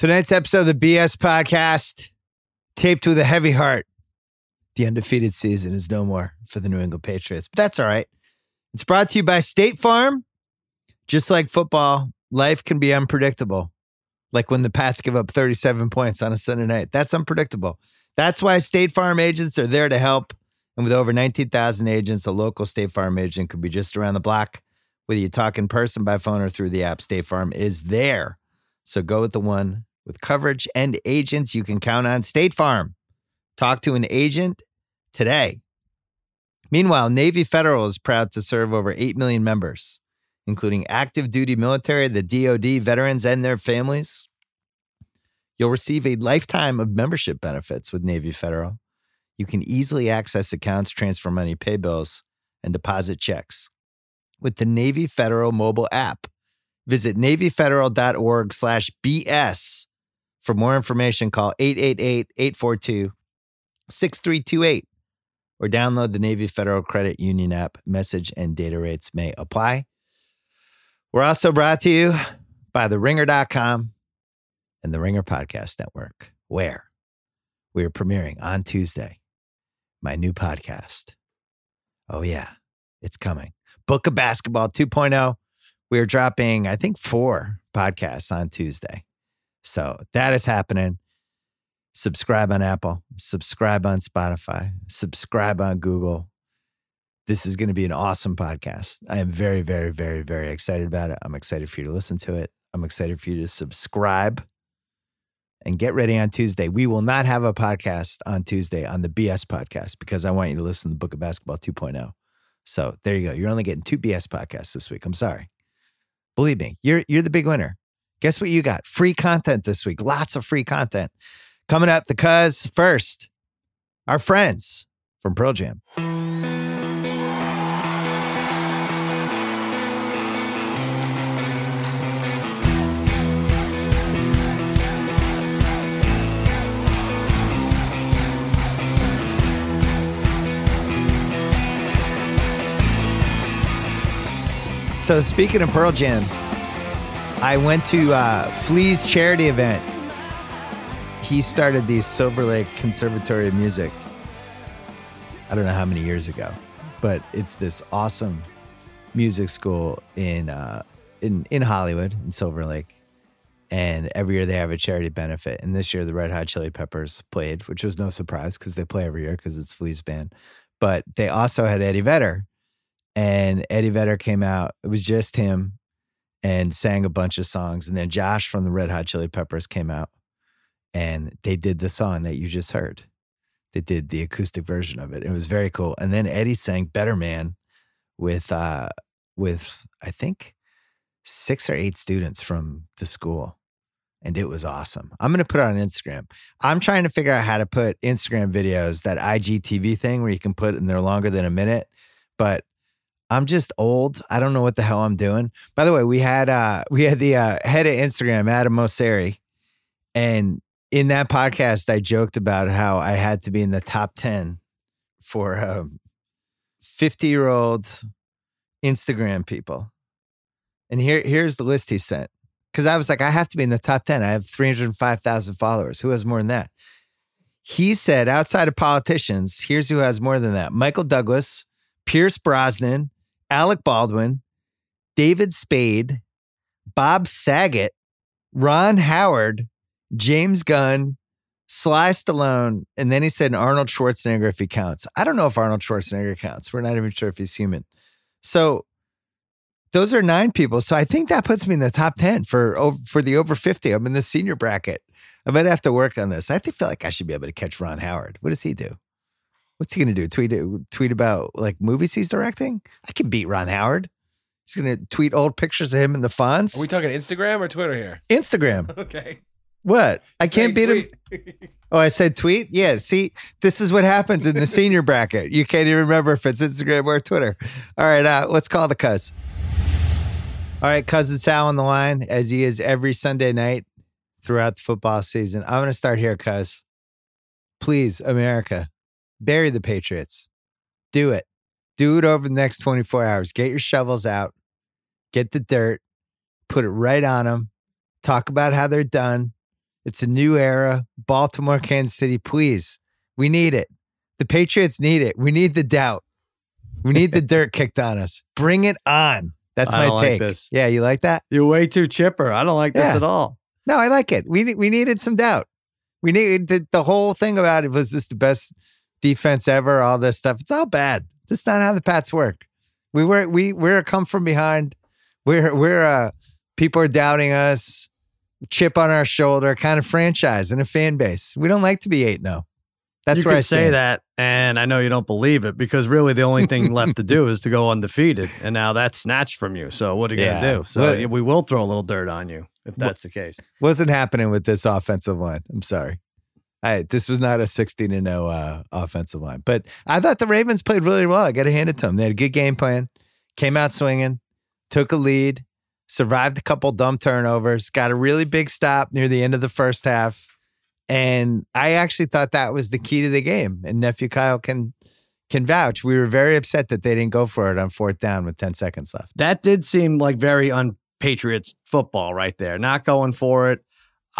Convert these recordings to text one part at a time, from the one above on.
Tonight's episode of the BS podcast, taped with a heavy heart. The undefeated season is no more for the New England Patriots, but that's all right. It's brought to you by State Farm. Just like football, life can be unpredictable. Like when the Pats give up 37 points on a Sunday night. That's unpredictable. That's why State Farm agents are there to help. And with over 19,000 agents, a local State Farm agent could be just around the block. Whether you talk in person, by phone, or through the app, State Farm is there. So go with the one with coverage and agents you can count on. State Farm. Talk to an agent today. Meanwhile, Navy Federal is proud to serve over 8 million members, including active duty military, the DoD, veterans, and their families. You'll receive a lifetime of membership benefits with Navy Federal. You can easily access accounts, transfer money, pay bills, and deposit checks with the Navy Federal mobile app. Visit NavyFederal.org slash BS. For more information, call 888-842-6328 or download the Navy Federal Credit Union app. Message and data rates may apply. We're also brought to you by TheRinger.com and the Ringer Podcast Network, where we are premiering on Tuesday my new podcast. Oh, yeah, it's coming. Book of Basketball 2.0. We are dropping, I think, four podcasts on Tuesday. So that is happening. Subscribe on Apple, subscribe on Spotify, subscribe on Google. This is going to be an awesome podcast. I am very, very, very, very excited about it. I'm excited for you to listen to it. I'm excited for you to subscribe and get ready on Tuesday. We will not have a podcast on Tuesday on the BS podcast because I want you to listen to the Book of Basketball 2.0. So there you go. You're only getting two BS podcasts this week. I'm sorry. Believe me, you're you're the big winner. Guess what you got? Free content this week. Lots of free content. Coming up, the cuz first, our friends from Pearl Jam. So speaking of Pearl Jam, I went to uh, Flea's charity event. He started the Silver Lake Conservatory of Music. I don't know how many years ago, but it's this awesome music school in uh, in in Hollywood in Silver Lake. And every year they have a charity benefit. And this year the Red Hot Chili Peppers played, which was no surprise because they play every year because it's Flea's band. But they also had Eddie Vedder, and Eddie Vedder came out. It was just him and sang a bunch of songs. And then Josh from the Red Hot Chili Peppers came out and they did the song that you just heard. They did the acoustic version of it. It was very cool. And then Eddie sang Better Man with uh with I think six or eight students from the school. And it was awesome. I'm gonna put it on Instagram. I'm trying to figure out how to put Instagram videos, that IGTV thing where you can put and they're longer than a minute. But I'm just old. I don't know what the hell I'm doing. By the way, we had uh we had the uh, head of Instagram, Adam Mosseri, and in that podcast, I joked about how I had to be in the top ten for um, 50 year old Instagram people. And here here's the list he sent because I was like, I have to be in the top ten. I have 305,000 followers. Who has more than that? He said, outside of politicians, here's who has more than that: Michael Douglas, Pierce Brosnan. Alec Baldwin, David Spade, Bob Saget, Ron Howard, James Gunn, Sly Stallone, and then he said Arnold Schwarzenegger if he counts. I don't know if Arnold Schwarzenegger counts. We're not even sure if he's human. So those are nine people. So I think that puts me in the top 10 for for the over 50. I'm in the senior bracket. I might have to work on this. I feel like I should be able to catch Ron Howard. What does he do? What's he gonna do? Tweet tweet about like movies he's directing? I can beat Ron Howard. He's gonna tweet old pictures of him in the fonts. Are we talking Instagram or Twitter here? Instagram. Okay. What? I can't beat Say him. Oh, I said tweet? Yeah. See, this is what happens in the senior bracket. You can't even remember if it's Instagram or Twitter. All right, uh, let's call the cuz. All right, cousin Sal on the line, as he is every Sunday night throughout the football season. I'm gonna start here, cuz. Please, America, bury the Patriots. Do it. Do it over the next 24 hours. Get your shovels out, get the dirt, put it right on them, talk about how they're done, It's a new era. Baltimore, Kansas City, please. We need it. The Patriots need it. We need the doubt. We need the dirt kicked on us. Bring it on. That's my like take. this. Yeah, you like that? You're way too chipper. I don't like this at all. No, I like it. We we needed some doubt. We needed the, the whole thing about it was this the best defense ever. All this stuff. It's all bad. That's not how the Pats work. We were we we're a come from behind. We're we're uh people are doubting us. Chip on our shoulder, kind of franchise and a fan base. We don't like to be eight. No, that's you where I say stand. that, and I know you don't believe it because really the only thing left to do is to go undefeated, and now that's snatched from you. So what are you Yeah. gonna do? So Well- we will throw a little dirt on you if that's the case. Wasn't happening with this offensive line. I'm sorry. This was not a 16 and 0 uh, offensive line, but I thought the Ravens played really well. I got to hand it to them. They had a good game plan, came out swinging, took a lead, survived a couple dumb turnovers, got a really big stop near the end of the first half. And I actually thought that was the key to the game. And nephew Kyle can can vouch. We were very upset that they didn't go for it on fourth down with 10 seconds left. That did seem like very unpatriots football right there. Not going for it.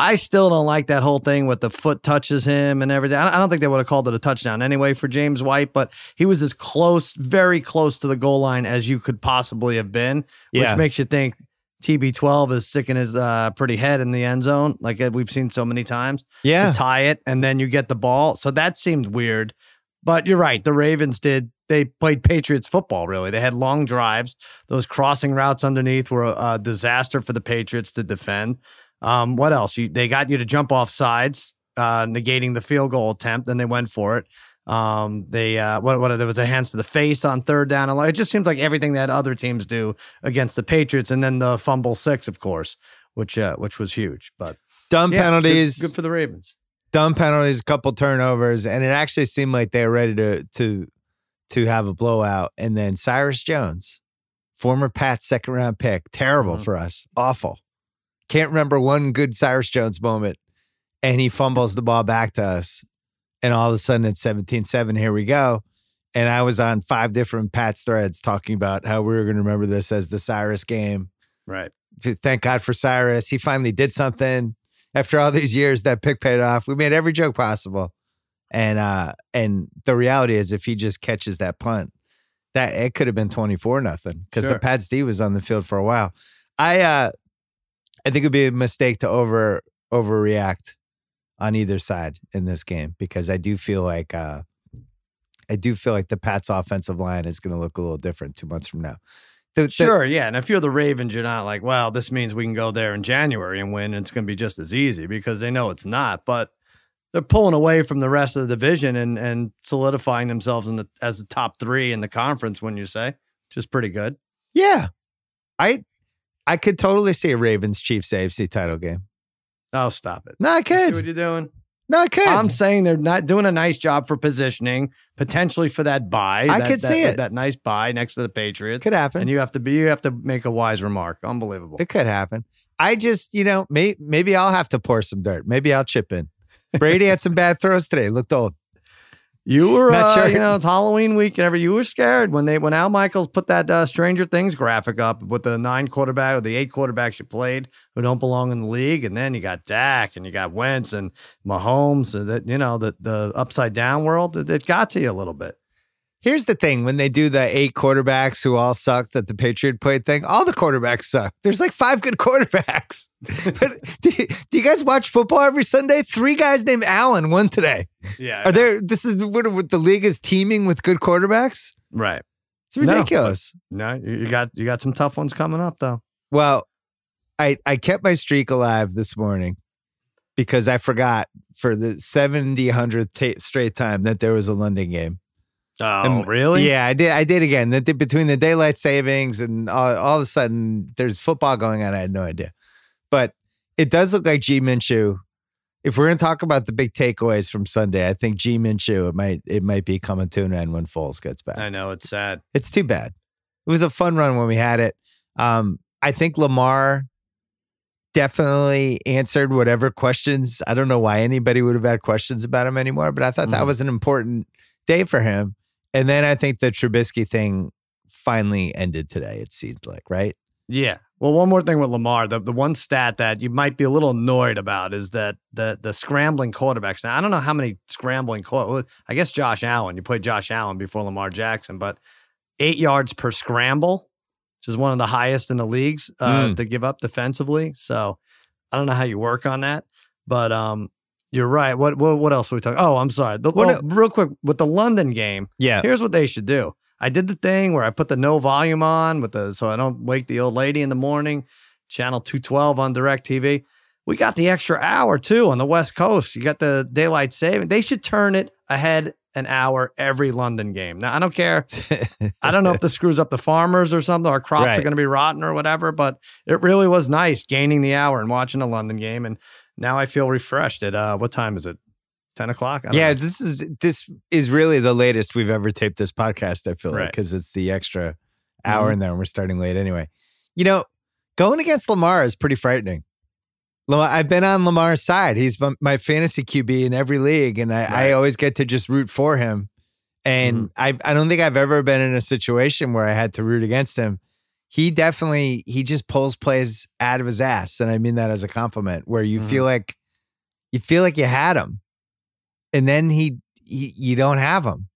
I still don't like that whole thing with the foot touches him and everything. I don't think they would have called it a touchdown anyway for James White, but he was as close, very close to the goal line as you could possibly have been, which Yeah. makes you think TB12 is sticking his uh, pretty head in the end zone, like we've seen so many times Yeah. to tie it, and then you get the ball. So that seemed weird. But you're right. The Ravens did. They played Patriots football, really. They had long drives. Those crossing routes underneath were a, a disaster for the Patriots to defend. Um, what else? You, they got you to jump off sides, uh, negating the field goal attempt. Then they went for it. Um, they uh, what what there was a hands to the face on third down. It just seems like everything that other teams do against the Patriots, and then the fumble six, of course, which uh, which was huge. But Dumb yeah, penalties. good for the Ravens. dumb penalties, a couple turnovers, and it actually seemed like they were ready to to to have a blowout. And then Cyrus Jones, former Pat second round pick, terrible Mhm. for us, awful. Can't remember one good Cyrus Jones moment, and he fumbles the ball back to us, and all of a sudden it's 17-7, Here we go. And I was on five different Pat's threads talking about how we were going to remember this as the Cyrus game Right. thank God for Cyrus. He finally did something after all these years. That pick paid off. We made every joke possible, and uh, and the reality is, if he just catches that punt, that it could have been twenty four nothing because the Pats D was on the field for a while. I uh, I think it'd be a mistake to over overreact on either side in this game because I do feel like uh, I do feel like the Pats offensive line is going to look a little different two months from now. The- the- Sure, yeah. And if you're the Ravens, you're not like, well, this means we can go there in January and win, and it's going to be just as easy because they know it's not. But they're pulling away from the rest of the division and and solidifying themselves in the as the top three in the conference. When you say, which is pretty good. Yeah. I I could totally see a Ravens Chiefs AFC title game. Oh, stop it! No, I see what could. you're doing? No, I could. I'm saying they're not doing a nice job for positioning, potentially for that buy. I that, could that- see it. That nice buy next to the Patriots. could happen. and you have to be you have to make a wise remark. Unbelievable. it could happen. I just, you know, may, maybe I'll have to pour some dirt. Maybe I'll chip in. Brady had some bad throws today. Looked old. You were, Not uh, sure. you know, it's Halloween week and every. You were scared when they when Al Michaels put that uh, Stranger Things graphic up with the nine quarterback or the eight quarterbacks you played who don't belong in the league, and then you got Dak and you got Wentz and Mahomes. and that you know the the upside down world, it, it got to you a little bit. Here's the thing when they do the eight quarterbacks who all sucked at the Patriot played thing, all the quarterbacks suck. There's like five good quarterbacks. but do you, do you guys watch football every Sunday? Three guys named Allen won today. Yeah, Are there, this is what, the league is teaming with good quarterbacks? right. It's ridiculous. No, you, you got you got some tough ones coming up though. Well, I I kept my streak alive this morning because I forgot for the 70 hundredth ta- straight time that there was a London game. Oh, And- really? Yeah, I did. I did again. That between the daylight savings and all, all of a sudden there's football going on. I had no idea, but it does look like G Minshew. If we're going to talk about the big takeaways from Sunday, I think G Minshew it might it might be coming to an end when Foles gets back. I know it's sad. It's too bad. It was a fun run when we had it. Um, I think Lamar definitely answered whatever questions. I don't know why anybody would have had questions about him anymore, but I thought that Mhm. was an important day for him. And then I think the Trubisky thing finally ended today, it seems like, right? Yeah. Well, one more thing with Lamar, the, the one stat that you might be a little annoyed about is that the the scrambling quarterbacks. Now, I don't know how many scrambling. Well, I guess Josh Allen. You played Josh Allen before Lamar Jackson, but eight yards per scramble, which is one of the highest in the leagues uh, Mm. to give up defensively. So I don't know how you work on that, but um, you're right. What what, what else were we talking? Oh, I'm sorry. The, oh, real quick with the London game. Yeah. Here's what they should do. I did the thing where I put the no volume on with the so I don't wake the old lady in the morning. Channel 212 on Direct TV. We got the extra hour too on the West Coast. You got the daylight saving. They should turn it ahead an hour every London game. Now I don't care. I don't know if this screws up the farmers or something. Our crops Right. are going to be rotten or whatever. But it really was nice gaining the hour and watching a London game. And now I feel refreshed. At uh, what time is it? Ten o'clock. Yeah, know. this is this is really the latest we've ever taped this podcast. I feel like because it's the extra hour Mhm. in there, and we're starting late anyway. You know, going against Lamar is pretty frightening. Lamar, I've been on Lamar's side. He's my, my fantasy QB in every league, and I, I always get to just root for him. And I I don't think I've ever been in a situation where I had to root against him. He definitely he just pulls plays out of his ass, and I mean that as a compliment. Where you Mhm. feel like you feel like you had him, and then he, he you don't have him.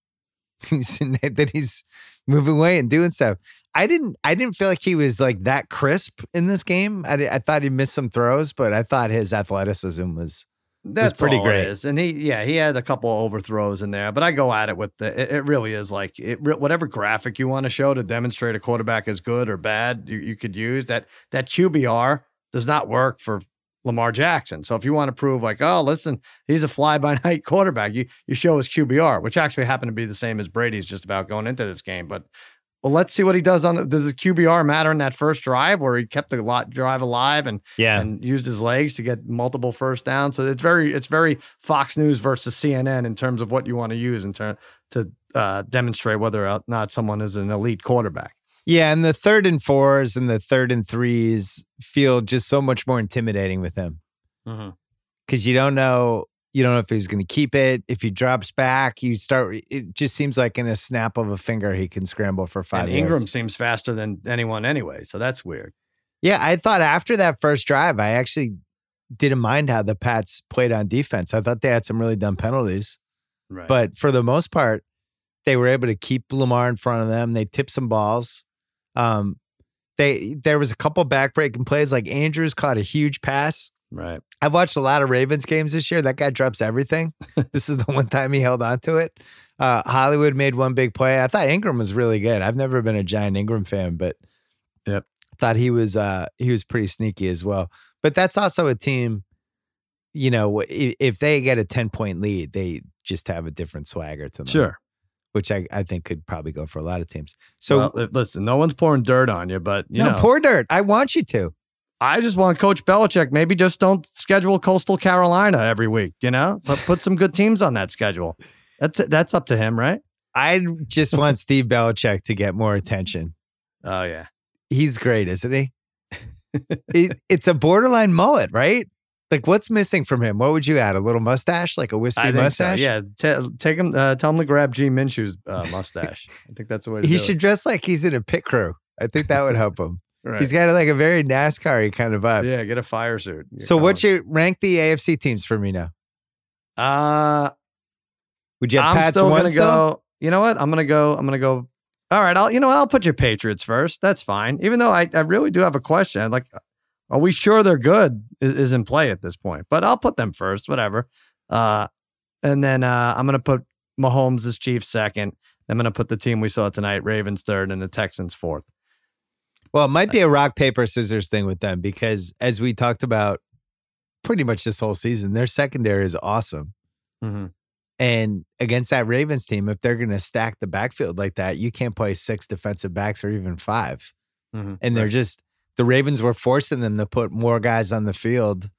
That he's moving away and doing stuff. I didn't I didn't feel like he was like that crisp in this game. I, I thought he missed some throws, but I thought his athleticism was That's pretty great. And he, yeah, he had a couple overthrows in there, but I go at it with the. It, it really is like it. Whatever graphic you want to show to demonstrate a quarterback is good or bad, you, you could use that. That QBR does not work for Lamar Jackson. So if you want to prove like, oh, listen, he's a fly by night quarterback, you you show his QBR, which actually happened to be the same as Brady's just about going into this game, but. Well, let's see what he does on the. Does the QBR matter in that first drive where he kept the lot drive alive and yeah. and used his legs to get multiple first downs. So it's very it's very Fox News versus CNN in terms of what you want to use in turn to uh, demonstrate whether or not someone is an elite quarterback. Yeah, and the third and fours and the third and threes feel just so much more intimidating with him because you don't know you don't know if he's going to keep it. If he drops back, you start. It just seems like in a snap of a finger he can scramble for five. And Ingram yards. seems faster than anyone anyway, so that's weird. Yeah, I thought after that first drive, I actually didn't mind how the Pats played on defense. I thought they had some really dumb penalties, Right. but for the most part, they were able to keep Lamar in front of them. They tipped some balls. Um, they there was a couple backbreaking plays. Like Andrews caught a huge pass. Right. I've watched a lot of Ravens games this year. That guy drops everything. this is the one time he held on to it. Uh, Hollywood made one big play. I thought Ingram was really good. I've never been a giant Ingram fan, but Yep. thought he was uh, he was pretty sneaky as well. But that's also a team. You know, if they get a ten point lead, they just have a different swagger to them. Sure. which I, I think could probably go for a lot of teams. So well, listen, no one's pouring dirt on you, but you no, know, poor dirt. I want you to. I just want Coach Belichick. Maybe just don't schedule Coastal Carolina every week. You know, put, put some good teams on that schedule. That's that's up to him, right? I just want Steve Belichick to get more attention. Oh yeah. He's great, isn't he? it, it's a borderline mullet, right? Like, what's missing from him? What would you add? A little mustache, like a wispy I think so. mustache? Yeah, ta- take him. Uh, tell him to grab G Minshew's uh, mustache. I think that's the way to He do should dress like he's in a pit crew. I think that would help him. Right. He's got like a very NASCAR kind of vibe. yeah, get a fire suit. So, what's going. your rank the AFC teams for me now? Uh, Would you have I'm Pats still one gonna still? go. You know what? I'm gonna go. I'm gonna go. All right. I'll. You know what? I'll put your Patriots first. That's fine. Even though I, I really do have a question. Like, are we sure they're good? Is, is in play at this point. But I'll put them first. Whatever. Uh, and then uh, I'm gonna put Mahomes as Chiefs second. I'm gonna put the team we saw tonight, Ravens third, and the Texans fourth. Well, it might be a rock, paper, scissors thing with them because, as we talked about pretty much this whole season, their secondary is awesome. Mm-hmm. And against that Ravens team, if they're going to stack the backfield like that, you can't play six defensive backs or even 5 Mm-hmm. And they're just, the Ravens were forcing them to put more guys on the field.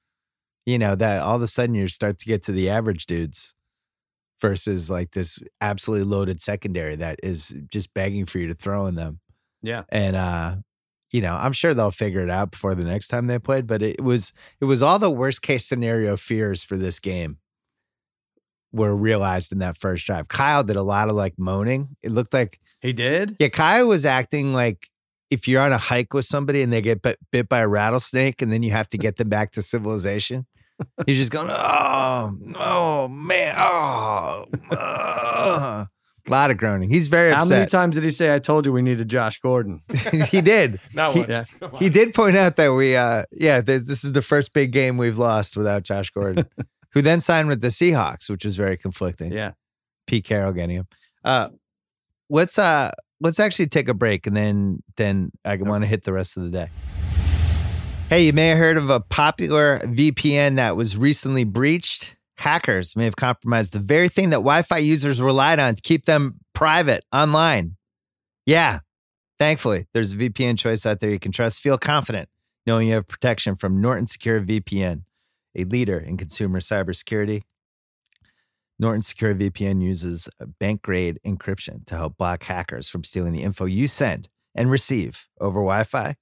You know, that all of a sudden you start to get to the average dudes versus like this absolutely loaded secondary that is just begging for you to throw in them. Yeah. And, uh, you know, I'm sure they'll figure it out before the next time they played, but it was it was all the worst case scenario fears for this game were realized in that first drive. Kyle did a lot of like moaning. It looked like he did. yeah, Kyle was acting like if you're on a hike with somebody and they get bit, bit by a rattlesnake and then you have to get them back to civilization. He's just going, oh, oh man, oh, uh." A lot of groaning. He's very How many times did he say, I told you we needed Josh Gordon? he did. Not He- one. Yeah. He did point out that we, uh, yeah, th- this is the first big game we've lost without Josh Gordon, who then signed with the Seahawks, which was very conflicting. Yeah. Pete Carroll getting him. Uh, let's uh, let's actually take a break, and then then I want to hit the rest of the day. Hey, you may have heard of a popular VPN that was recently breached. Hackers may have compromised the very thing that Wi-Fi users relied on to keep them private online. Yeah, thankfully, there's a VPN choice out there you can trust. Feel confident knowing you have protection from Norton Secure VPN, a leader in consumer cybersecurity. Norton Secure VPN uses bank grade encryption to help block hackers from stealing the info you send and receive over Wi Fi,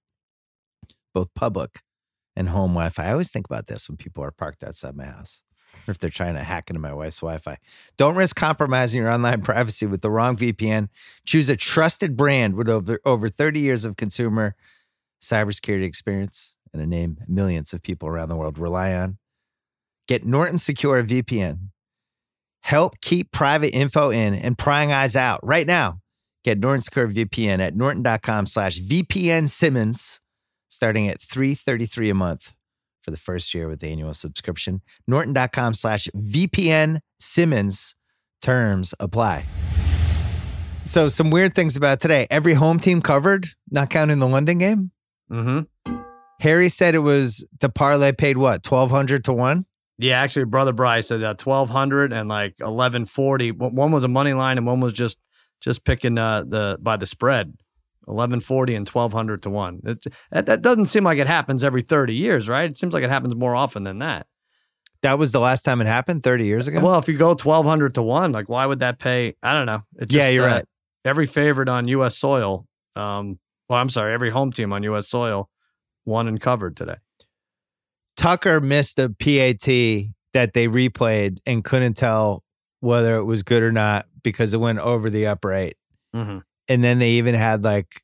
both public and home Wi Fi. I always think about this when people are parked outside my house or if they're trying to hack into my wife's Wi Fi. Don't risk compromising your online privacy with the wrong VPN. Choose a trusted brand with over, over 30 years of consumer cybersecurity experience and a name millions of people around the world rely on. Get Norton Secure VPN. Help keep private info in and prying eyes out right now. Get Norton Secure VPN at norton.com slash VPN Simmons, starting at 333 a month for the first year with the annual subscription. Norton.com slash VPN Simmons. Terms apply. So, some weird things about today. Every home team covered, not counting the London game. Mm-hmm. Harry said it was the parlay paid what, 1200 to 1? Yeah, actually, brother Bryce said uh, twelve hundred and like eleven forty. One was a money line, and one was just just picking uh, the by the spread. Eleven forty and twelve hundred to one. It, that, that doesn't seem like it happens every thirty years, right? It seems like it happens more often than that. That was the last time it happened 30 years ago. Well, if you go twelve hundred to one, like why would that pay? I don't know. It Yeah, you're uh, right. Every favorite on U.S. soil, um, well, I'm sorry, every home team on U.S. soil won and covered today. Tucker missed a PAT that they replayed and couldn't tell whether it was good or not because it went over the upright. Mm-hmm. And then they even had like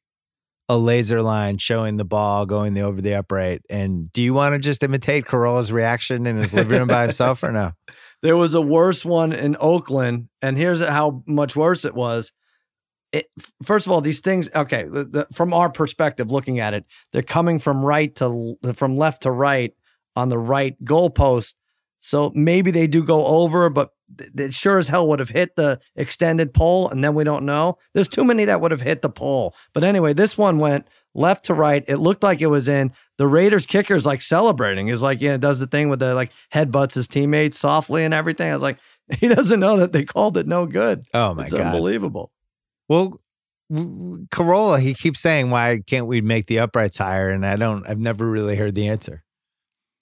a laser line showing the ball going the over the upright. And do you want to just imitate Carolla's reaction in his living room by himself or no? There was a worse one in Oakland, and here's how much worse it was. It, first of all, these things, okay, the, the, from our perspective, looking at it, they're coming from right to from left to right on the right goalpost. So maybe they do go over, but it sure as hell would have hit the extended pole, and then we don't know. There's too many that would have hit the pole. But anyway, this one went left to right. It looked like it was in. The Raiders kicker's like celebrating. He's like, yeah, it does the thing with the like headbutts his teammates softly and everything. I was like, he doesn't know that they called it no good. Oh my it's God. unbelievable. Well, Carolla, he keeps saying, why can't we make the uprights higher? And I don't, I've never really heard the answer.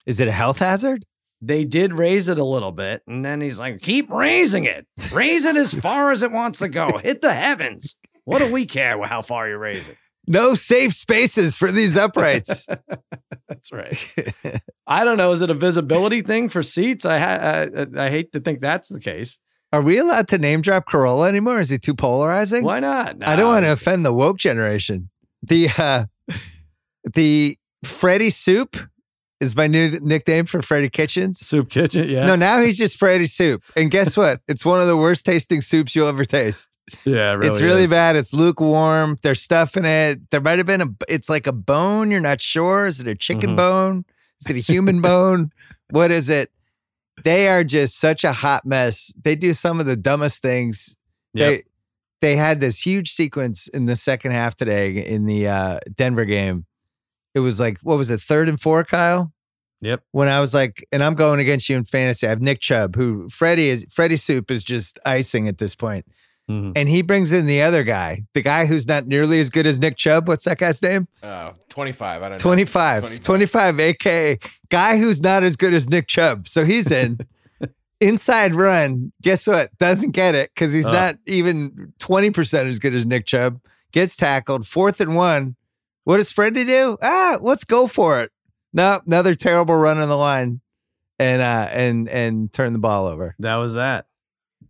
Is it a health hazard? They did raise it a little bit, and then he's like, keep raising it. Raise it as far as it wants to go. Hit the heavens. What do we care how far you raise it? No safe spaces for these uprights. That's right. I don't know. Is it a visibility thing for seats? I, ha- I I hate to think that's the case. Are we allowed to name drop Carolla anymore? Is he too polarizing? Why not? I don't want to offend the woke generation. The uh the Freddie Soup is my new nickname for Freddie Kitchens. Soup kitchen. Yeah. No, now he's just Freddie Soup. And guess what? it's one of the worst tasting soups you'll ever taste. yeah. It it's really is. bad. It's lukewarm. There's stuff in it. There might have been a it's like a bone. You're not sure. Is it a chicken Mhm. bone? Is it a human bone? What is it? They are just such a hot mess. They do some of the dumbest things Yep. they they had this huge sequence in the second half today in the uh, Denver game. It was like what was it, third and four, Kyle? Yep. When I was like, and I'm going against you in fantasy. I have Nick Chubb, who Freddie is Freddie Soup is just icing at this point. Mhm. And he brings in the other guy, the guy who's not nearly as good as Nick Chubb. What's that guy's name? Oh, 25. I don't know. 25. 25. 25, aka guy who's not as good as Nick Chubb. So he's in. Inside run, guess what? Doesn't get it because he's Oh. not even 20% as good as Nick Chubb. Gets tackled, fourth and one. What does Freddie do? Ah, let's go for it. No, another terrible run on the line and uh and and turn the ball over. That was that.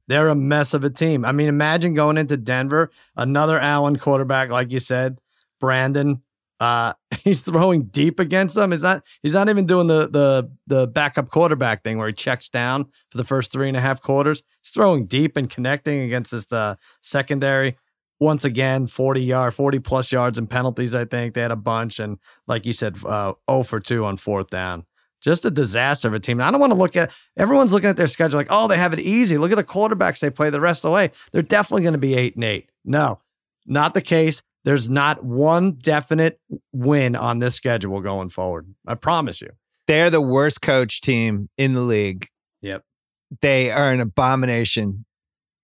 They're a mess of a team. I mean, imagine going into Denver, another Allen quarterback, like you said, Brandon, Uh, he's throwing deep against them. He's not. He's not even doing the the the backup quarterback thing where he checks down for the first three and a half quarters. He's throwing deep and connecting against this uh, secondary. Once again, forty yard, forty plus yards and penalties. I think they had a bunch, and like you said, uh, zero for two on fourth down. Just a disaster of a team. I don't want to look at everyone's looking at their schedule like, oh, they have it easy. Look at the quarterbacks they play the rest of the way. They're definitely going to be eight and eight. No, not the case. There's not one definite win on this schedule going forward. I promise you. They're the worst coach team in the league. Yep. They are an abomination.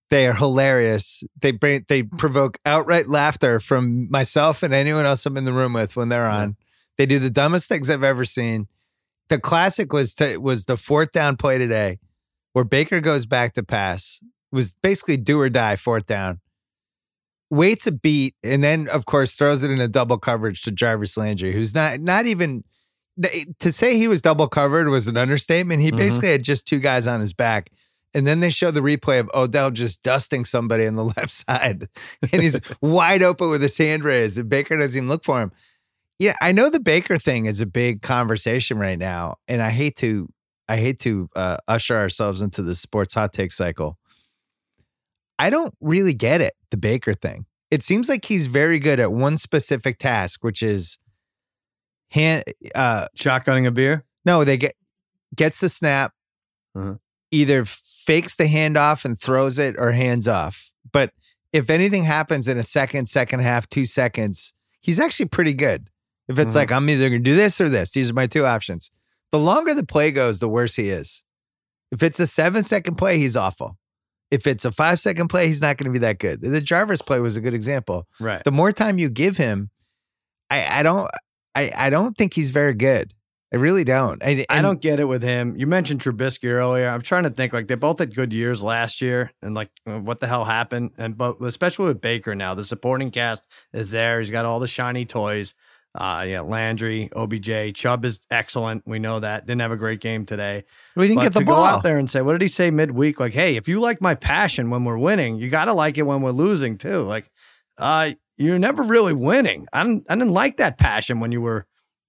They are hilarious. They bring they provoke outright laughter from myself and anyone else I'm in the room with when they're on. They do the dumbest things I've ever seen. The classic was to, was the fourth down play today, where Baker goes back to pass. It was basically do or die fourth down. Waits a beat, and then of course throws it in a double coverage to Jarvis Landry, who's not not even to say he was double covered was an understatement. He Mhm. basically had just two guys on his back. And then they show the replay of Odell just dusting somebody on the left side. And he's wide open with his hand raised. And Baker doesn't even look for him. Yeah, I know the Baker thing is a big conversation right now. And I hate to I hate to uh, usher ourselves into the sports hot take cycle. I don't really get it, the Baker thing. It seems like he's very good at one specific task, which is hand uh Shotgunning a beer. no, they get gets the snap, Uh-huh. either fakes the handoff and throws it or hands off. But if anything happens in a second, second half, two seconds, he's actually pretty good. If it's Mhm. like I'm either gonna do this or this, these are my two options. The longer the play goes, the worse he is. If it's a seven second play, he's awful. If it's a five second play, he's not going to be that good. The Jarvis play was a good example Right. the more time you give him, I, I don't I, I don't think he's very good. I really don't. I, I don't get it with him. You mentioned Trubisky earlier. I'm trying to think like they both had good years last year, and like uh, what the hell happened? And but especially with Baker now, the supporting cast is there. He's got all the shiny toys. Uh, yeah, Landry, OBJ, Chubb is excellent. We know that. Didn't have a great game today. We didn't But get the ball out there and say, what did he say midweek? Like, hey, if you like my passion when we're winning, you got to like it when we're losing too. Like, uh, you're never really winning. I didn't, I didn't like that passion when you were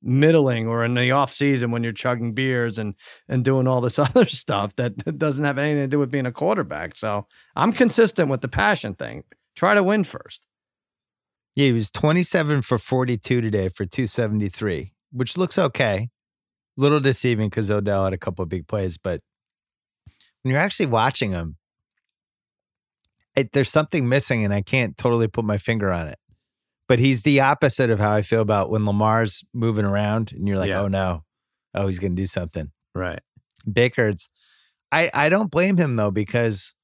middling or in the off season when you're chugging beers and and doing all this other stuff that doesn't have anything to do with being a quarterback. So I'm consistent with the passion thing. Try to win first. Yeah, he was 27 for 42 today for 273, which looks okay. A Little deceiving because Odell had a couple of big plays, but when you're actually watching him, it, there's something missing, and I can't totally put my finger on it. But he's the opposite of how I feel about when Lamar's moving around, and you're like, Yeah. oh no, oh he's going to do something. Right. Baker, it's I I don't blame him though because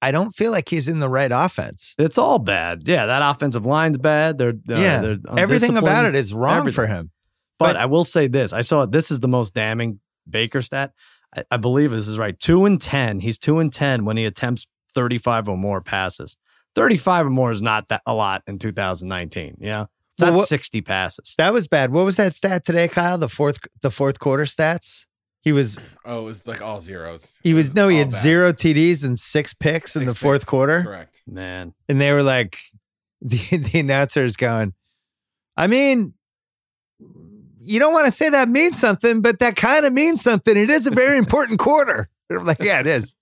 I don't feel like he's in the right offense. It's all bad. Yeah, that offensive line's bad. They're uh, yeah, they're everything about it is wrong for him. But, But- I will say this: I saw this is the most damning Baker stat. I, I believe this is right. Two and ten. He's two and ten when he attempts thirty-five or more passes. Thirty-five or more is not that a lot in 2019. Yeah, that's Well, what- sixty passes. That was bad. What was that stat today, Kyle? The fourth the fourth quarter stats. He was Oh, it was like all zeros. he It was no he had bad. zero TDs and six picks in Six the fourth picks. quarter, Correct. Man, and they were like, the the announcer is going. I mean, you don't want to say that means something, but that kind of means something. It is a very important quarter. I'm like, yeah, it is.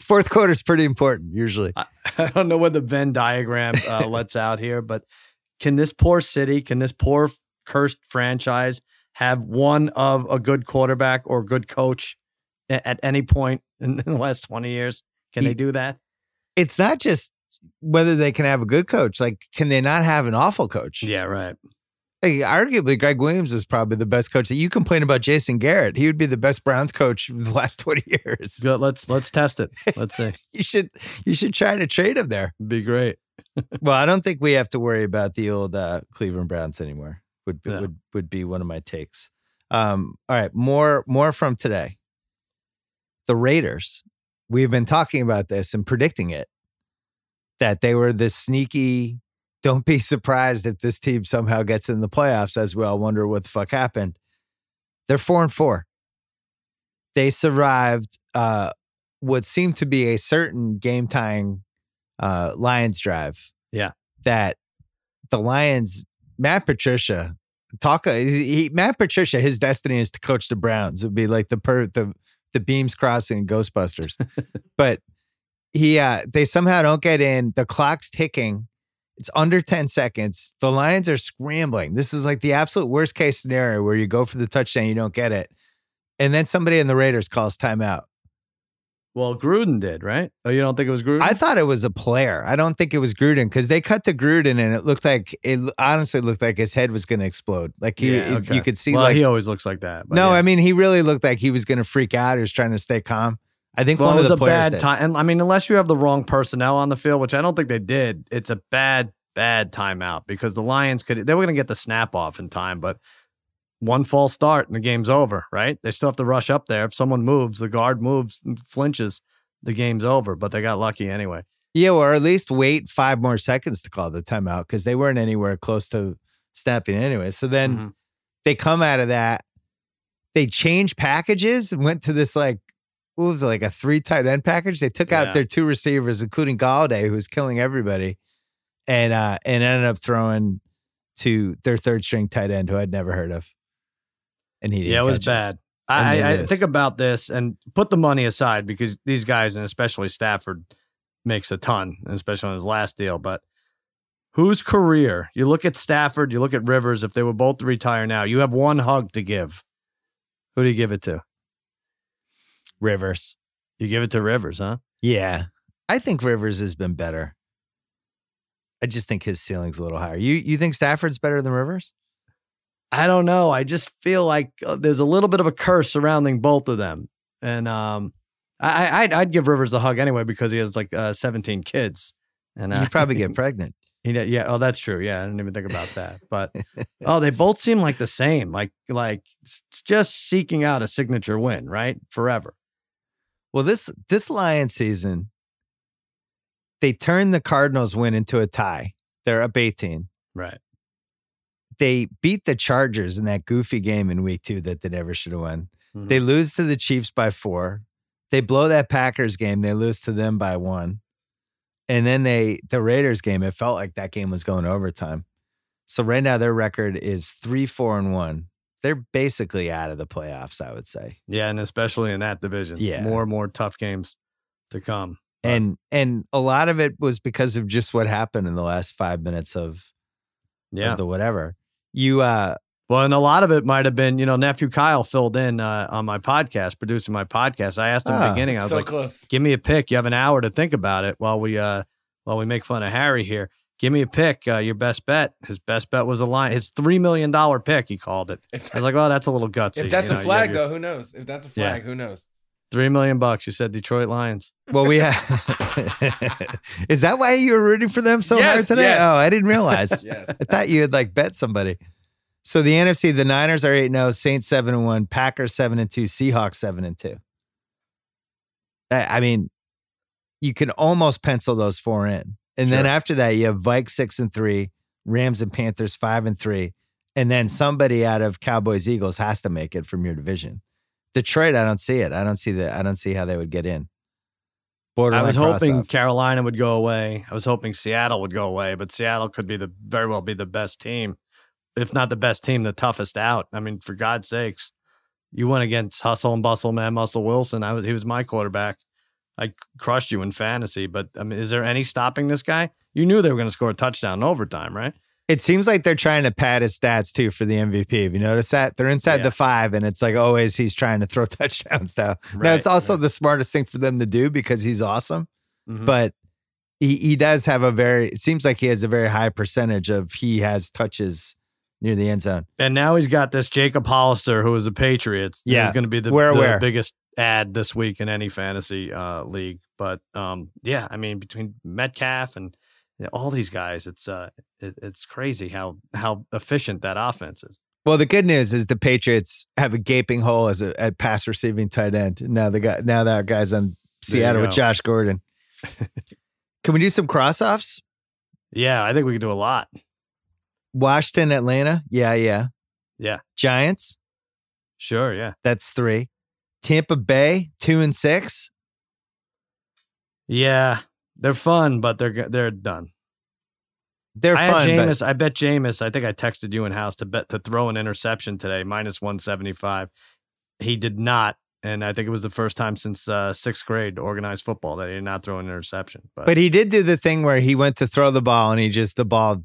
Fourth quarter is pretty important usually. I, I don't know what the Venn diagram uh, lets out here, but can this poor city, can this poor cursed franchise have one of a good quarterback or good coach a- at any point in the last 20 years? Can they do that? It's not just whether they can have a good coach. Like, can they not have an awful coach? Yeah, right. Hey, arguably, Gregg Williams is probably the best coach. That you complain about Jason Garrett. He would be the best Browns coach the last twenty years. Good. Let's let's test it. Let's see. You should you should try to trade him there. Be great. Well, I don't think we have to worry about the old uh, Cleveland Browns anymore. Would be, No. would would be one of my takes. Um, all right, more more from today. The Raiders. We've been talking about this and predicting it that they were this sneaky. Don't be surprised if this team somehow gets in the playoffs, as we all wonder what the fuck happened. They're four and four. They survived uh, what seemed to be a certain game tying uh, Lions drive. Yeah. That the Lions Matt Patricia. Talk. He, he- Matt Patricia. His destiny is to coach the Browns. It'd be like the per the the beams crossing in Ghostbusters. but he uh they somehow don't get in. The clock's ticking. It's under 10 seconds. The Lions are scrambling. This is like the absolute worst case scenario where you go for the touchdown, you don't get it. And then somebody in the Raiders calls timeout. Well, Gruden did, right? Oh, you don't think it was Gruden? I thought it was a player. I don't think it was Gruden because they cut to Gruden and it looked like it honestly looked like his head was going to explode. Like he, Yeah, okay. you could see well, like he always looks like that. no, yeah. I mean he really looked like he was going to freak out. He was trying to stay calm. I think Well, one of was the a bad time. And I mean, unless you have the wrong personnel on the field, which I don't think they did, it's a bad, bad timeout because the Lions could they were going to get the snap off in time, but one false start and the game's over. Right? They still have to rush up there. If someone moves, the guard moves, and flinches, the game's over. But they got lucky anyway. Yeah, or at least wait five more seconds to call the timeout because they weren't anywhere close to snapping anyway. So then Mhm. they come out of that, they change packages and went to this like what was it, like a three tight end package. They took Yeah. out their two receivers, including Golladay, who was killing everybody, and uh and ended up throwing to their third string tight end who I'd never heard of. And he didn't Yeah, it was bad. And I, it I, I think about this and put the money aside because these guys, and especially Stafford, makes a ton, especially on his last deal. But whose career? You look at Stafford, you look at Rivers. If they were both to retire now, you have one hug to give. Who do you give it to? Rivers. You give it to Rivers, huh? Yeah. I think Rivers has been better. I just think his ceiling's a little higher. You you think Stafford's better than Rivers? I don't know. I just feel like uh, there's a little bit of a curse surrounding both of them, and um, I, I I'd, I'd give Rivers a hug anyway because he has like uh, 17 kids, and uh, You'd probably get pregnant. He yeah. Oh, that's true. Yeah, I didn't even think about that. But oh, they both seem like the same. Like like s- just seeking out a signature win, right? Forever. Well, this this Lion season, they turned the Cardinals win into a tie. They're up 18. Right. They beat the Chargers in that goofy game in week two that they never should have won. Mhm. They lose to the Chiefs by four. They blow that Packers game. They lose to them by one. And then they the Raiders game, it felt like that game was going overtime. So right now their record is three, four, and one. They're basically out of the playoffs, I would say. Yeah, and especially in that division. Yeah. More and more tough games to come. But- And and a lot of it was because of just what happened in the last five minutes of, Yeah. of the whatever. You uh Well, and a lot of it might have been, you know, nephew Kyle filled in uh, on my podcast, producing my podcast. I asked him in Ah, the beginning, I was so like, close. give me a pick. You have an hour to think about it while we uh while we make fun of Harry here. Give me a pick. Uh, your best bet. His best bet was a line. His three million dollar pick. He called it. If, I was like, oh, that's a little gutsy. if that's you know, a you have flag, your- though, who knows? If that's a Yeah. flag, who knows? Three million bucks. You said Detroit Lions. well we have Is that why you were rooting for them so hard today? yes. Oh, I didn't realize. Yes. I thought you had like bet somebody. So the NFC, the Niners are 8 0, Saints 7 and 1, Packers 7 and 2, Seahawks 7 and 2. I I mean, you can almost pencil those four in. And then after that, you have Vikes 6 and 3, Rams and Panthers 5 and 3. And then somebody out of Cowboys Eagles has to make it from your division. Detroit, I don't see it. I don't see the I don't see how they would get in. I was hoping cross-up. Carolina would go away. I was hoping Seattle would go away, but Seattle could be the very well be the best team, if not the best team, the toughest out. I mean, for God's sakes, you went against Hustle and Bustle man, Muscle Wilson. I was he was my quarterback. I crushed you in fantasy, but I mean, is there any stopping this guy? You knew they were going to score a touchdown in overtime, right? It seems like they're trying to pad his stats too for the MVP. Have you noticed that? They're inside Yeah. the five, and it's like always he's trying to throw touchdowns now. now it's also right. the smartest thing for them to do because he's awesome. Mhm. But he he does have a very it seems like he has a very high percentage of he has touches near the end zone. And now he's got this Jacob Hollister, who is a Patriots. Yeah. He's going to be the, the biggest ad this week in any fantasy uh, league. But um, yeah, I mean, between Metcalf and you know, all these guys, it's uh, it, it's crazy how how efficient that offense is. Well, the good news is the Patriots have a gaping hole as a at pass receiving tight end. Now the guy now that guy's on Seattle with. Josh Gordon. Can we do some cross offs? Yeah, I think we can do a lot. Washington, Atlanta. Yeah, yeah. Yeah. Giants. Sure, yeah, That's three. Tampa Bay, two and six. yeah. They're fun, but they're they're done. They're I fun, had but I bet Jameis. I think I texted you in house to bet to throw an interception today, minus one seventy five. He did not, and I think it was the first time since uh, sixth grade organized football that he did not throw an interception. But, but he did do the thing where he went to throw the ball and he just the ball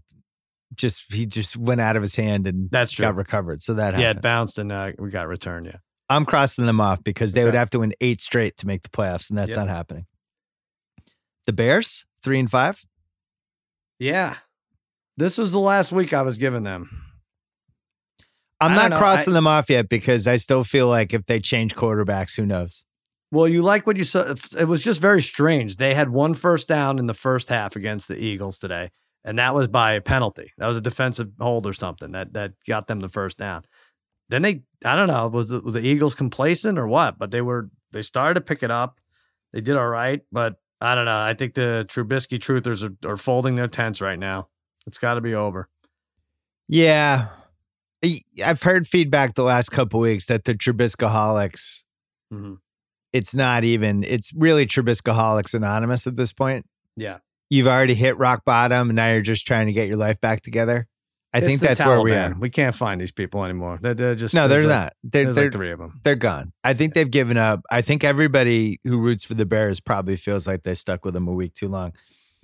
just he just went out of his hand and That's true. got recovered. So that yeah, it bounced and uh, we got returned. Yeah, I'm crossing them off because they would have to win eight straight to make the playoffs, and that's Yep. not happening. The Bears, three and five. yeah. This was the last week I was giving them. I'm not know, crossing them off yet because I still feel like if they change quarterbacks, who knows? Well, you like what you saw. It was just very strange. They had one first down in the first half against the Eagles today, and that was by a penalty. That was a defensive hold or something that that got them the first down. Then they, I don't know, was the, were the Eagles complacent or what? But they were. They started to pick it up. They did all right, but I don't know. I think the Trubisky truthers are, are folding their tents right now. It's got to be over. Yeah, I've heard feedback the last couple weeks that the Trubiscoholics. Mhm. It's not even. It's really Trubiscoholics anonymous at this point. Yeah, You've already hit rock bottom, and now you're just trying to get your life back together. I It's think that's where we are. We can't find these people anymore. They're, they're just No, they're like- not. They're they're like three of them. they're gone. I think they've given up. I think everybody who roots for the Bears probably feels like they stuck with them a week too long.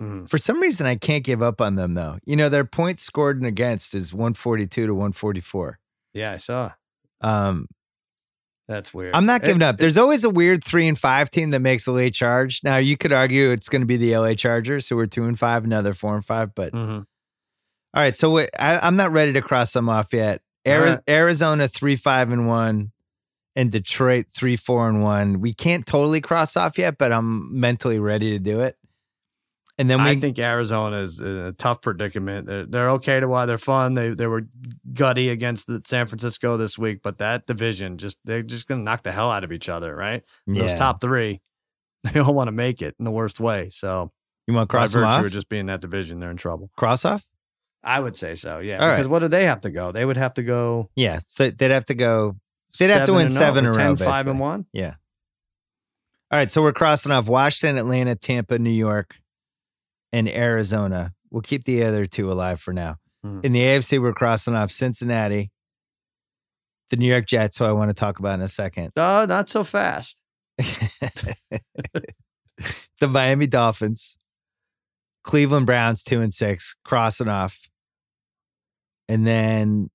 Mhm. For some reason, I can't give up on them though. You know, their points scored and against is 142 to 144. Yeah, I saw. Um, That's weird. I'm not It- giving up. it- There's always a weird three and five team that makes a late charge. Now you could argue it's going to be the LA Chargers, who are two and five, another four and five. But Mhm. All right, so wait, I, I'm not ready to cross them off yet. Ari- right. Arizona three five and one, and Detroit three four and one. We can't totally cross off yet, but I'm mentally ready to do it. And then we I think Arizona is in a tough predicament. They're, they're okay to why they're fun. They they were gutty against the San Francisco this week, but that division just they're just gonna knock the hell out of each other, right? yeah. Those top three, they all want to make it in the worst way. So You want to by cross them virtue off? of just being that division, they're in trouble. cross off? I would say so, yeah. All right. because what do they have to go? They would have to go. Yeah, th- they'd have to go. They'd have to win and seven oh, in a 10, row, five basically. and one. Yeah. All right, so we're crossing off Washington, Atlanta, Tampa, New York, and Arizona. We'll keep the other two alive for now. Mhm. In the AFC, we're crossing off Cincinnati, the New York Jets, who I want to talk about in a second, Oh, not so fast. the Miami Dolphins, Cleveland Browns, two and six, crossing off, and then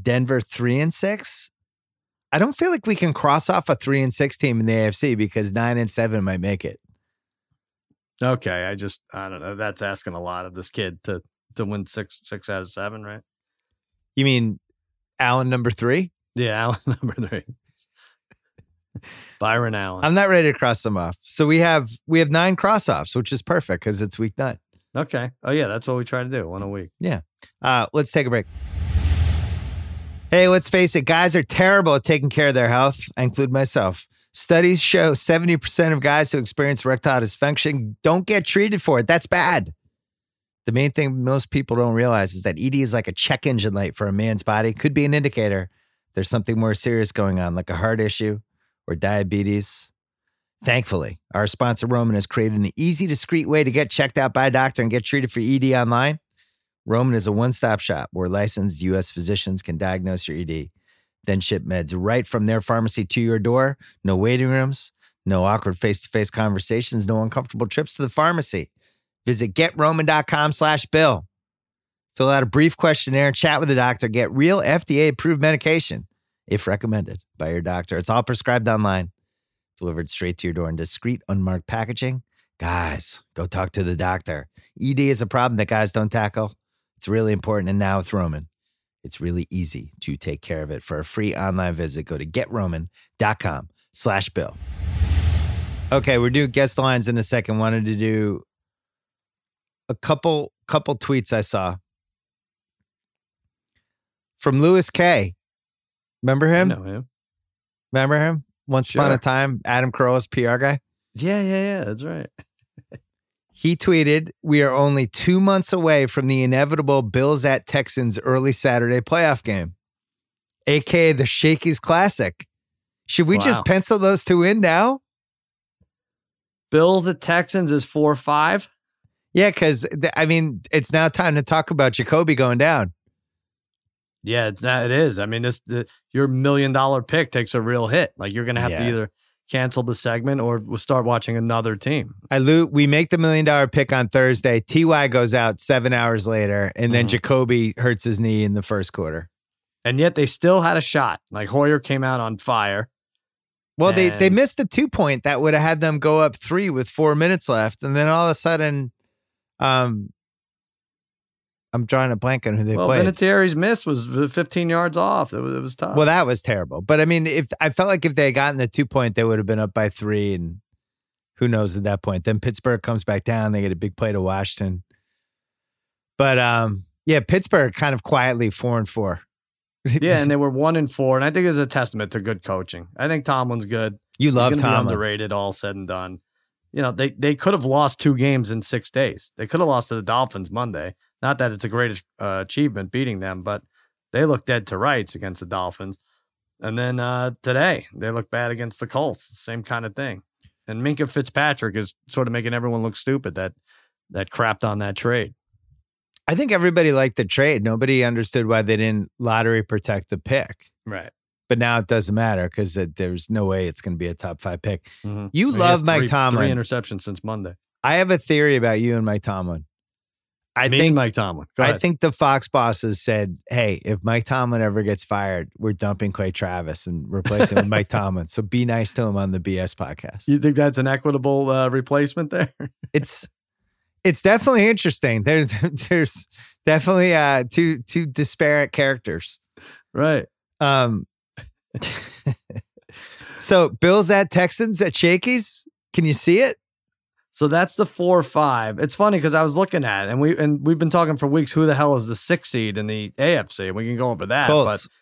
Denver, three and six. I don't feel like we can cross off a three and six team in the AFC because nine and seven might make it. Okay, I just I don't know. That's asking a lot of this kid to to win six six out of seven, right? You mean Allen number three? Yeah, Allen number three. Byron Allen. I'm not ready to cross them off. So we have we have nine cross offs, which is perfect because it's week nine. Okay. Oh yeah, that's what we try to do. One a week. Yeah. Uh, let's take a break. Hey, let's face it, guys are terrible at taking care of their health. I include myself. Studies show 70% of guys who experience erectile dysfunction don't get treated for it. That's bad. The main thing most people don't realize is that ED is like a check engine light for a man's body. Could be an indicator there's something more serious going on, like a heart issue or diabetes. Thankfully, our sponsor Roman has created an easy, discreet way to get checked out by a doctor and get treated for ED online. Roman is a one stop shop where licensed U.S. physicians can diagnose your ED, then ship meds right from their pharmacy to your door. No waiting rooms, no awkward face to face conversations, no uncomfortable trips to the pharmacy. Visit getroman.com slash bill. Fill out a brief questionnaire, chat with a doctor, get real FDA approved medication if recommended by your doctor. It's all prescribed online, delivered straight to your door in discreet, unmarked packaging. Guys, go talk to the doctor. ED is a problem that guys don't tackle. It's really important. And now with Roman, it's really easy to take care of it. For a free online visit, go to getroman.com slash bill. Okay, we're doing guest lines in a second. Wanted to do a couple couple tweets I saw from Lewis K. Remember I him? know him. Remember him? Once upon a time, Adam Carolla's PR guy. Yeah, yeah, yeah. That's right. He tweeted, We are only two months away from the inevitable Bills at Texans early Saturday playoff game, aka the Shakey's Classic. Should we Wow. just pencil those two in now? Bills at Texans is four five. Yeah, because I mean, it's now time to talk about Jacoby going down. Yeah, it's not, it is. I mean, this the, your million dollar pick takes a real hit. Like you're going to have to either cancel the segment or we'll start watching another team. I loot. we make the million dollar pick on Thursday. Ty goes out seven hours later, and then Mhm. Jacoby hurts his knee in the first quarter. And yet they still had a shot. Like Hoyer came out on fire. Well, they they missed the two point that would have had them go up three with four minutes left, and then all of a sudden, um, I'm drawing a blank on who they well, played. Vinatieri's miss was 15 yards off. It was, it was tough. Well, that was terrible. But I mean, if I felt like if they had gotten the two point, they would have been up by three, and who knows at that point. Then Pittsburgh comes back down. They get a big play to Washington. But um, yeah, Pittsburgh kind of quietly four and four. yeah, and they were one and four, and I think it's a testament to good coaching. I think Tomlin's good. you love be underrated. All said and done, you know they they could have lost two games in six days. They could have lost to the Dolphins Monday. Not that it's a great uh, achievement beating them, but they look dead to rights against the Dolphins. And then uh, today they look bad against the Colts. Same kind of thing. And Minkah Fitzpatrick is sort of making everyone look stupid that that crapped on that trade. I think everybody liked the trade. Nobody understood why they didn't lottery protect the pick. Right. But now it doesn't matter because there's no way it's going to be a top five pick. Mhm. You love Mike three, Tomlin. Three interceptions since Monday. I have a theory about you and Mike Tomlin. I Me think Mike Tomlin. I think the Fox bosses said, "Hey, if Mike Tomlin ever gets fired, we're dumping Clay Travis and replacing him with Mike Tomlin. So be nice to him on the BS podcast." you think that's an equitable uh, replacement there? It's it's definitely interesting. There, there's definitely uh, two two disparate characters. right. Um, so Bills at Texans at Shakey's. Can you see it? So that's the four or five. It's funny because I was looking at it and we and we've been talking for weeks who the hell is the six seed in the AFC. And We can go over that. Colts. But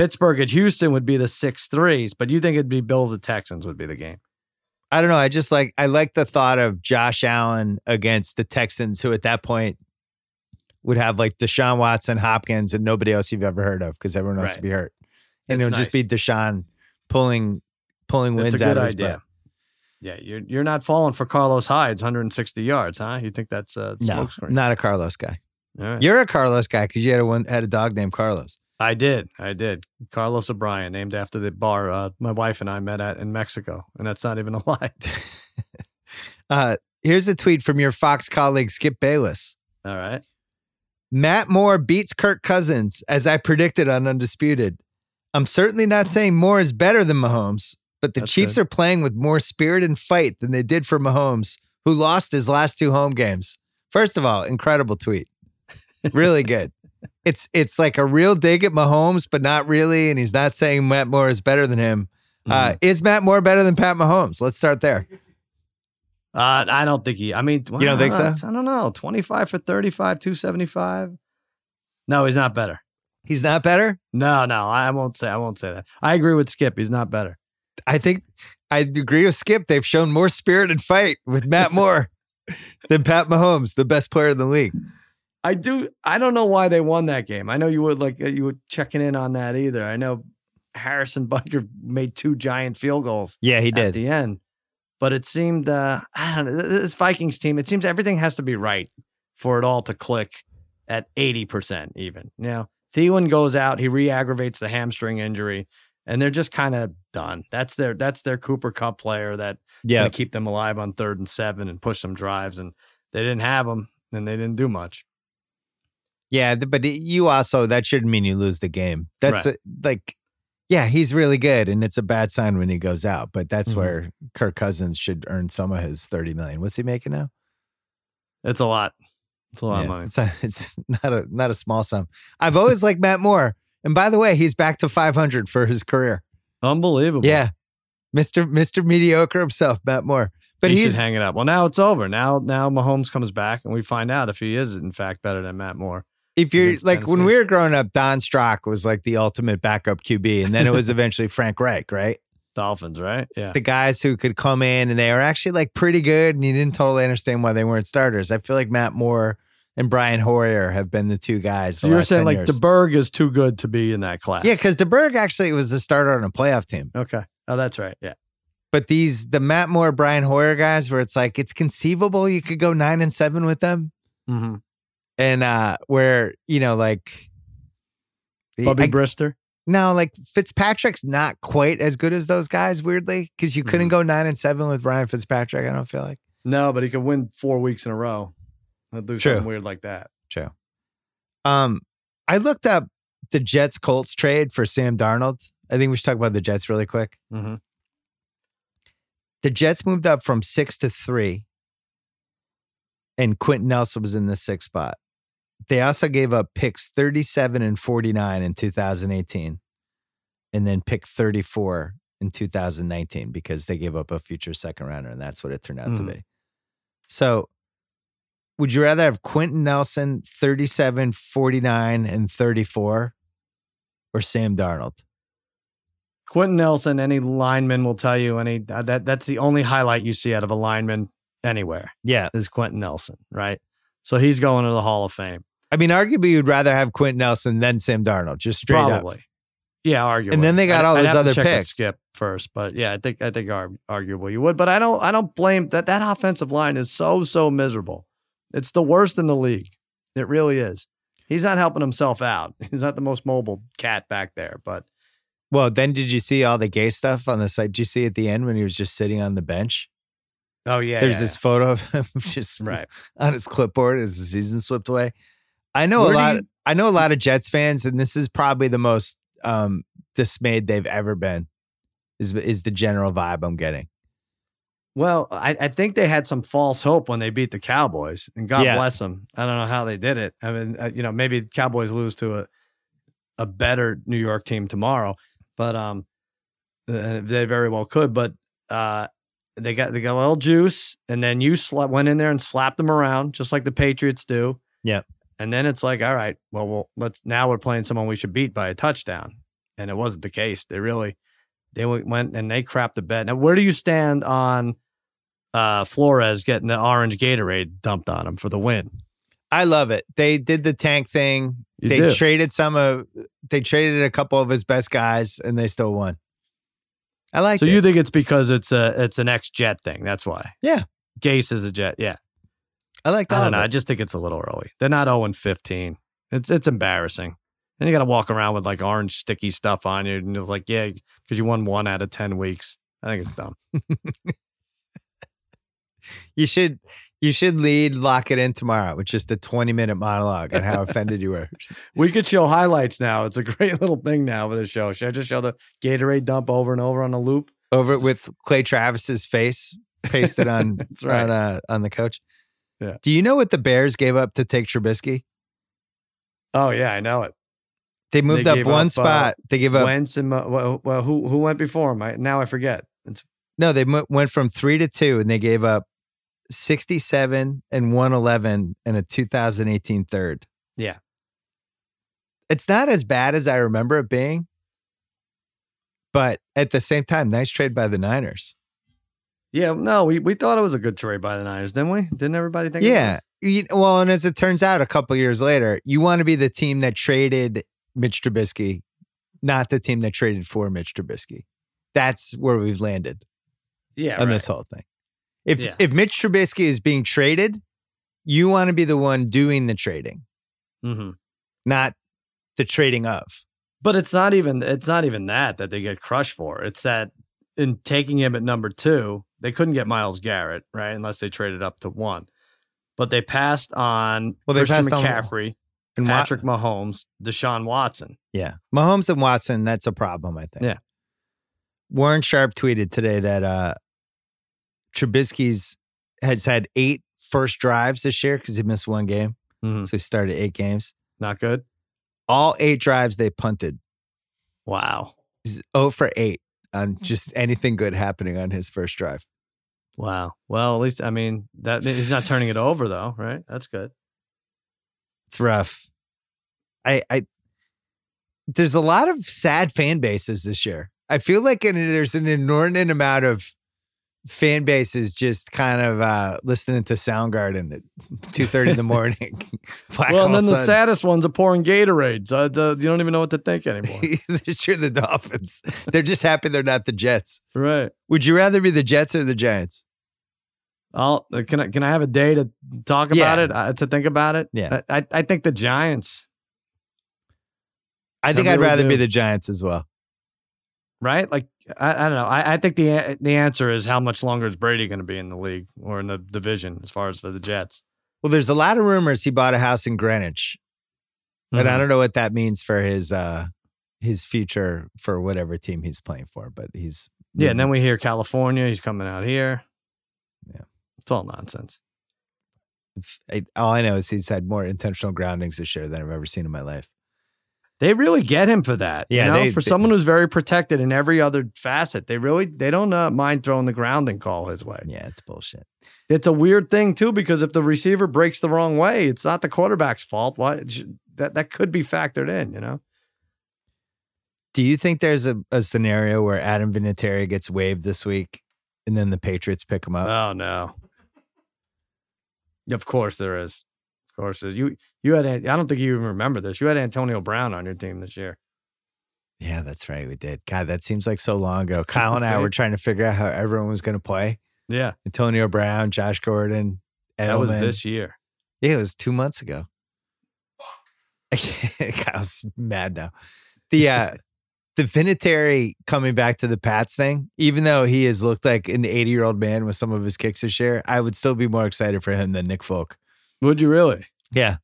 Pittsburgh at Houston would be the six threes, but you think it'd be Bills at Texans would be the game. I don't know. I just like I like the thought of Josh Allen against the Texans, who at that point would have like Deshaun Watson, Hopkins, and nobody else you've ever heard of because everyone else Right. would be hurt, and it would just be. Deshaun pulling pulling wins out of his idea. butt. Yeah, you're you're not falling for Carlos Hyde's 160 yards, huh? You think that's a No, smoke screen? not a Carlos guy. Right. You're a Carlos guy because you had a one had a dog named Carlos. I did. I did. Carlos O'Brien, named after the bar uh, my wife and I met at in Mexico, and that's not even a lie. Uh, here's a tweet from your Fox colleague Skip Bayless. All right. Matt Moore beats Kirk Cousins as I predicted on Undisputed. I'm certainly not saying Moore is better than Mahomes, but the That's Chiefs good. are playing with more spirit and fight than they did for Mahomes, who lost his last two home games. First of all, incredible tweet. Really good. it's it's like a real dig at Mahomes, but not really. And he's not saying Matt Moore is better than him. Uh, is Matt Moore better than Pat Mahomes? Let's start there. Uh, I don't think he. I mean, You don't think so? I don't know. Twenty-five for thirty-five, two seventy-five. No, he's not better. He's not better. No, no, I won't say. I won't say that. I agree with Skip. He's not better. I think I agree with Skip. They've shown more spirit and fight with Matt Moore than Pat Mahomes, the best player in the league. I do. I don't know why they won that game. I know you were like uh, you were checking in on that either. I know Harrison Butker made two giant field goals Yeah, he did at the end, but it seemed uh, I don't know this Vikings team. It seems everything has to be right for it all to click at eighty percent. Even you know, Thielen goes out, he re-aggravates the hamstring injury, and they're just kind of done. That's their that's their Cooper Kupp player that Yeah, keep them alive on third and seven and push some drives, and they didn't have them, and they didn't do much. yeah, but you also that shouldn't mean you lose the game. That's Right. a- like, yeah, he's really good, and it's a bad sign when he goes out. But that's Mhm. where Kirk Cousins should earn some of his thirty million. What's he making now? It's a lot. It's a lot Yeah, of money. It's, a, it's not a not a small sum. I've always liked Matt Moore, and by the way, he's back to five hundred for his career. Unbelievable. Yeah, Mister Mister Mediocre himself, Matt Moore. But he he's should hang it up. Well, now it's over. Now, now Mahomes comes back, and we find out if he is in fact better than Matt Moore. if you're like when we were growing up, Don Strock was like the ultimate backup QB, and then it was eventually Frank Reich, right? Dolphins, right? Yeah. The guys who could come in and they were actually like pretty good, and you didn't totally understand why they weren't starters. I feel like Matt Moore and Brian Hoyer have been the two guys. So you're saying 10 like years. DeBerg is too good to be in that class? yeah, because DeBerg actually was the starter on a playoff team. Okay. Oh, that's right. Yeah. But these the Matt Moore, Brian Hoyer guys, where it's like it's conceivable you could go nine and seven with them, Mm-hmm. and uh where you know like Bubby I- Brister. no, like Fitzpatrick's not quite as good as those guys, weirdly, because you couldn't Mhm. go nine and seven with Ryan Fitzpatrick. I don't feel like No, but he could win four weeks in a row. He'll do True. something weird like that. true. Um, I looked up the Jets Colts trade for Sam Darnold. I think we should talk about the Jets really quick. Mm-hmm. the Jets moved up from six to three, and Quenton Nelson was in the sixth spot. They also gave up picks 37 and 49 in 2018, and then pick 34 in 2019 because they gave up a future second rounder, and that's what it turned out to Mhm. be. So, would you rather have Quenton Nelson 37, 49, and 34, or Sam Darnold? Quenton Nelson, any lineman will tell you any uh, that that's the only highlight you see out of a lineman anywhere Yeah. is Quenton Nelson, right? So he's going to the Hall of Fame. I mean, arguably, you'd rather have Quenton Nelson than Sam Darnold, just straight up. Probably. Yeah, arguably. And then they got all I'd those other picks. Skip first, but yeah, I think I think ar- arguably you would. But I don't I don't blame that. That offensive line is so so miserable. It's the worst in the league. It really is. He's not helping himself out. He's not the most mobile cat back there. But Well, then did you see all the gay stuff on the site? Did you see at the end when he was just sitting on the bench? oh yeah, There's yeah, this photo of him just right. on his clipboard as the season slipped away. I know Where a lot. you- I know a lot of Jets fans, and this is probably the most um, dismayed they've ever been. Is is the general vibe I'm getting? Well, I, I think they had some false hope when they beat the Cowboys, and God Yeah. bless them. I don't know how they did it. I mean, uh, you know, maybe the Cowboys lose to a a better New York team tomorrow, but um, uh, they very well could. But uh, they got they got a little juice, and then you sla- went in there and slapped them around, just like the Patriots do. Yep. And then it's like, all right, well, well, let's now we're playing someone we should beat by a touchdown, and it wasn't the case. They really they went and they crapped the bed. Now, where do you stand on uh, Flores getting the orange Gatorade dumped on him for the win? I love it. They did the tank thing. You they do. traded some of. They traded a couple of his best guys, and they still won. I like so it. you think it's because it's a it's an ex Jet thing? That's why. Yeah. Gase is a Jet. Yeah. I like that. I don't know. I just think it's a little early. They're not 0 and 15. It's it's embarrassing. And you got to walk around with like orange sticky stuff on you, and it's like, yeah, because you won one out of ten weeks. I think it's dumb. You should you should lead lock it in tomorrow with just a 20 minute monologue on how offended you were. We could show highlights now. It's a great little thing now for the show. Should I just show the Gatorade dump over and over on a loop? Over it with Clay Travis's face pasted on right. on uh, on the coach. Yeah. Do you know what the Bears gave up to take Trubisky? Oh yeah, I know it. They moved They up one up, uh, spot. they gave up Wentz and well, well, who who went before him? I, now I forget. It's no. They mo- went from three to two, and they gave up sixty-seven and one eleven and a 2018 third. Yeah. it's not as bad as I remember it being, but at the same time, nice trade by the Niners. yeah. No, we we thought it was a good trade by the Niners, didn't we? Didn't everybody think? it Yeah. You- well, and as it turns out, a couple years later, you want to be the team that traded Mitch Trubisky, not the team that traded for Mitch Trubisky. That's where we've landed? Yeah. on right. this whole thing. If Yeah. if Mitch Trubisky is being traded, you want to be the one doing the trading, Mhm. not the trading of. But it's not even it's not even that that they get crushed for. It's that in taking him at number two, they couldn't get Myles Garrett right unless they traded up to one. But they passed on Well, they Christian passed on- And Wat- Patrick Mahomes, Deshaun Watson. Yeah. Mahomes and Watson, that's a problem, I think. Yeah. Warren Sharp tweeted today that uh Trubisky's has had eight first drives this year because he missed one game. Mhm. So he started eight games. Not good. All eight drives they punted. Wow. He's 0 for 8 on just anything good happening on his first drive. Wow. Well, at least I mean that he's not turning it over though, right? That's good. It's rough. I I there's a lot of sad fan bases this year. I feel like an, there's an inordinate amount of fan bases just kind of uh, listening to Soundgarden at two thirty in the morning. Well, and then the Sun. saddest ones are pouring Gatorades. Uh, the, you don't even know what to think anymore. sure, the Dolphins. They're just happy they're not the Jets. right. Would you rather be the Jets or the Giants? I'll can I can I have a day to talk about Yeah. it uh, to think about it? Yeah. I I, I think the Giants. I think I I'd rather be the Giants as well. Right? Like I, I don't know. I, I think the the answer is how much longer is Brady going to be in the league or in the division as far as for the Jets. Well, there's a lot of rumors he bought a house in Greenwich, and I Mhm. don't know what that means for his uh his future for whatever team he's playing for. But he's Yeah, and then we hear California. He's coming out here. It's all nonsense. I, all I know is he's had more intentional groundings this year than I've ever seen in my life. They really get him for that. Yeah, you know, they- for they- someone who's very protected in every other facet, they really they don't uh, mind throwing the grounding call his way. Yeah, it's bullshit. It's a weird thing too because if the receiver breaks the wrong way, it's not the quarterback's fault. Why that that could be factored in? You know, Do you think there's a, a scenario where Adam Vinatieri gets waived this week, and then the Patriots pick him up? oh no. Of course there is. Of course there's. You you had I don't think you even remember this. You had Antonio Brown on your team this year. yeah, that's right. We did. God, that seems like so long ago. Kyle and I were trying to figure out how everyone was going to play. Yeah, Antonio Brown, Josh Gordon, Edelman. that was this year. Yeah, it was two months ago. Fuck. Kyle's mad now. The uh the Vinatieri coming back to the Pats thing, even though he has looked like an 80 year old man with some of his kicks this year, I would still be more excited for him than Nick Folk. Would you really? Yeah.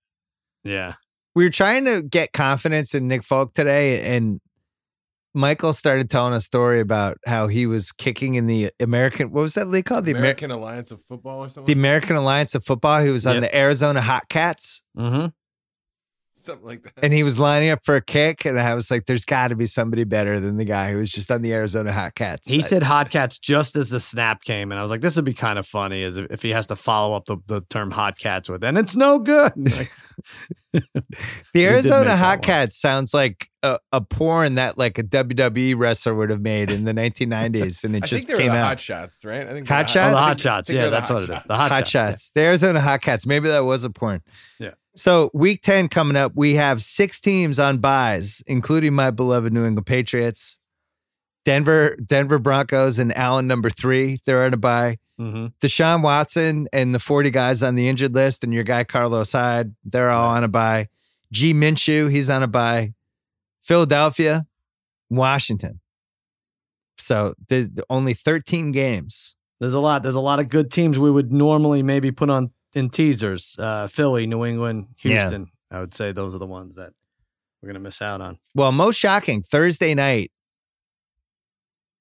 Yeah. We were trying to get confidence in Nick Folk today, and Michael started telling a story about how he was kicking in the American, what was that league called? The Amer- American Alliance of Football or something? the. American Alliance of Football. He was on Yep. the Arizona Hot Cats. Mm-hmm. Something like that. and he was lining up for a kick, and I was like, "There's got to be somebody better than the guy who was just on the Arizona Hot Cats." He I- said hot cats just as the snap came, and I was like, "This would be kind of funny, as if if he has to follow up the, the term hot cats with, and it's no good." Like, the Arizona Hot. Cats sounds like a, a porn that like a WWE wrestler would have made in the 1990s, and it I just think came out. Hot Shots, right? I think Hot they're oh, the Shots? hot shots, yeah, that's Hot what it is. The hot, Hot shots. yeah. Shots, the Arizona Hot Cats. Maybe that was a porn. Yeah. So week 10 coming up, we have six teams on buys, including my beloved New England Patriots, Denver, Denver Broncos, and Allen number three. They're on a buy. Mhm. Deshaun Watson and the 40 guys on the injured list, and your guy Carlos Hyde, they're all on a buy. G Minshew, he's on a buy. Philadelphia, Washington. So there's only 13 games. There's a lot. There's a lot of good teams we would normally maybe put on in teasers. Uh, Philly, New England, Yeah. Houston. I would say those are the ones that we're gonna miss out on. Well, most shocking, Thursday night,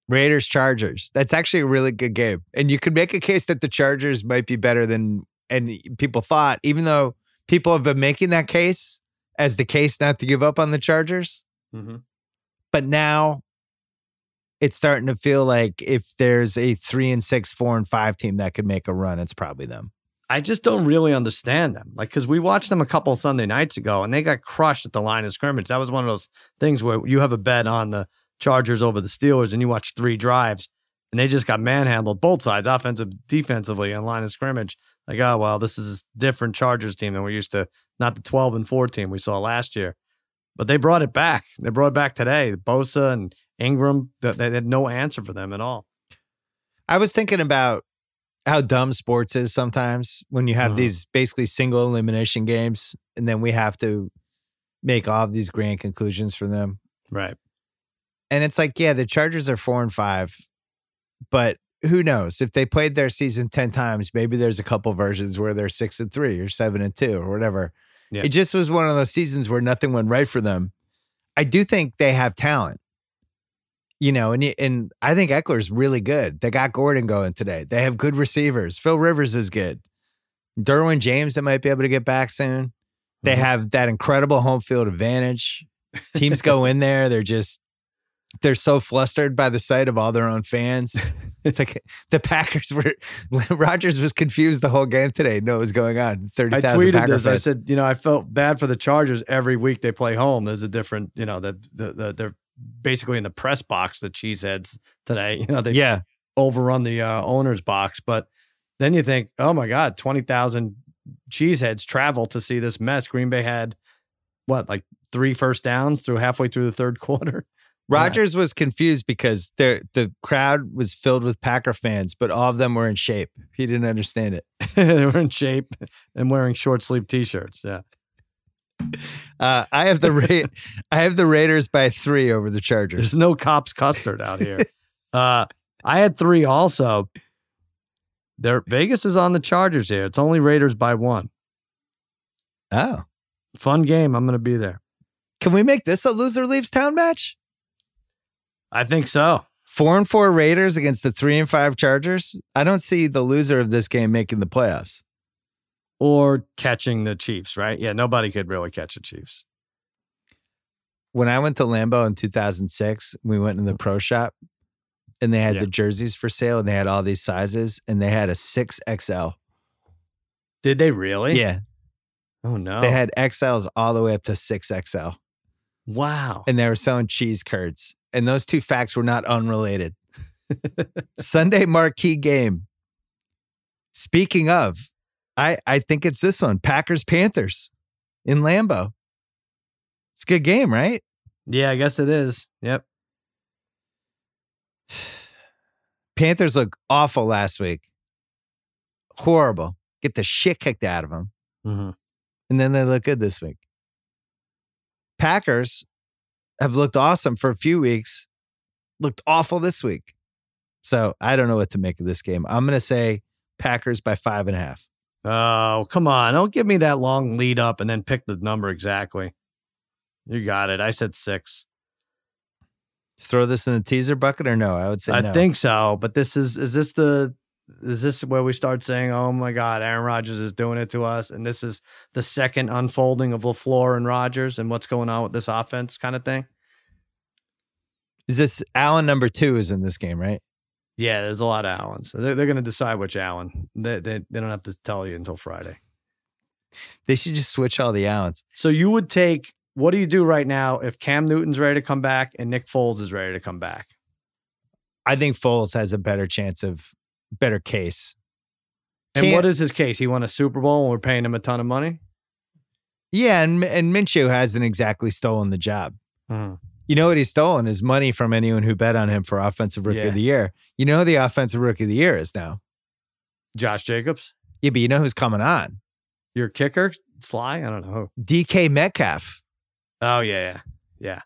Raiders Chargers. That's actually a really good game. And you could make a case that the Chargers might be better than and people thought, even though people have been making that case as the case not to give up on the Chargers. Mhm. But now it's starting to feel like if there's a three and six, four and five team that could make a run, it's probably them. I just don't really understand them. Like, because we watched them a couple Sunday nights ago, and they got crushed at the line of scrimmage. That was one of those things where you have a bet on the Chargers over the Steelers, and you watch three drives, and they just got manhandled both sides, offensive, defensively, on line of scrimmage. Like, oh well, this is a different Chargers team than we're used to. Not the twelve and four team we saw last year, but they brought it back. They brought it back today. Bosa and Ingram, they had no answer for them at all. I was thinking about how dumb sports is sometimes when you have Mhm. these basically single elimination games and then we have to make all of these grand conclusions from them. Right. And it's like, yeah, the Chargers are four and five, but who knows? If they played their season 10 times, maybe there's a couple versions where they're six and three or seven and two or whatever. Yeah. It just was one of those seasons where nothing went right for them. I do think they have talent. You know, and and I think Ekeler's really good. They got Gordon going today. They have good receivers. Phil Rivers is good. Derwin James, that might be able to get back soon. They Mhm. have that incredible home field advantage. Teams go in there, they're just they're so flustered by the sight of all their own fans. It's like the Packers were Rodgers was confused the whole game today. Know what was going on. Thirty I tweeted Packer this. I said, you know, I felt bad for the Chargers every week they play home. There's a different, you know, the, the, the they're basically in the press box, the cheeseheads today. You know, they yeah, overrun the uh, owner's box. But then you think, oh my God, 20,000 cheeseheads travel to see this mess. Green Bay had what, like three first downs through halfway through the third quarter? Rodgers was confused because the the crowd was filled with Packer fans, but all of them were in shape. He didn't understand it. they were in shape and wearing short sleeve t shirts. Yeah. Uh, I have the Ra- I have the Raiders by three over the Chargers. There's no cops custard out here. uh, I had three also. There, Vegas is on the Chargers here. It's only Raiders by one. Oh, Fun game. I'm going to be there. can we make this a loser leaves town match? I think so. Four and four Raiders against the three and five Chargers. I don't see the loser of this game making the playoffs. Or catching the Chiefs, right? Yeah, nobody could really catch the Chiefs. When I went to Lambeau in 2006, we went in the mm-hmm. pro shop and they had Yeah. the jerseys for sale and they had all these sizes and they had a 6XL. Did they really? Yeah. Oh no. They had XLs all the way up to 6XL. wow. and they were selling cheese curds. And those two facts were not unrelated. Sunday marquee game. Speaking of, I I think it's this one Packers Panthers in Lambeau. It's a good game, right? Yeah, I guess it is. Yep. Panthers look awful last week. Horrible. Get the shit kicked out of them. hmm And then they look good this week. Packers have looked awesome for a few weeks, looked awful this week. So I don't know what to make of this game. I'm going to say Packers by five and a half. Oh, come on. Don't give me that long lead up and then pick the number exactly. You got it. I said six. Throw this in the teaser bucket or no? I would say I no. think so. But this is is this the is this where we start saying, "Oh my God, Aaron Rodgers is doing it to us," and this is the second unfolding of Lafleur and Rodgers and what's going on with this offense, kind of thing? Is this Allen number two is in this game, right? Yeah, there's a lot of Allens. They're, they're going to decide which Allen. They, they they don't have to tell you until Friday. They should just switch all the Allens. So you would take what do you do right now if Cam Newton's ready to come back and Nick Foles is ready to come back? I think Foles has a better chance of better case. And Can't- what is his case? He won a Super Bowl and we're paying him a ton of money. Yeah, and and Minshew hasn't exactly stolen the job. Mhm. You know what he's stolen is money from anyone who bet on him for offensive rookie Yeah. of the year. You know who the offensive rookie of the year is now. Josh Jacobs, Yeah, but you know who's coming on? your kicker, Sly. I don't know. DK Metcalf. Oh yeah, yeah.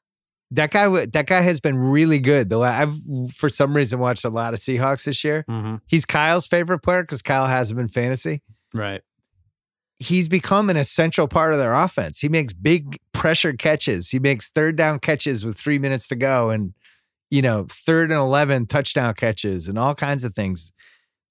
That guy. That guy has been really good. Though I've for some reason watched a lot of Seahawks this year. Mm-hmm. He's Kyle's favorite player because Kyle hasn't been fantasy. Right. He's become an essential part of their offense. He makes big pressure catches. He makes third down catches with three minutes to go, and you know third and eleven touchdown catches and all kinds of things.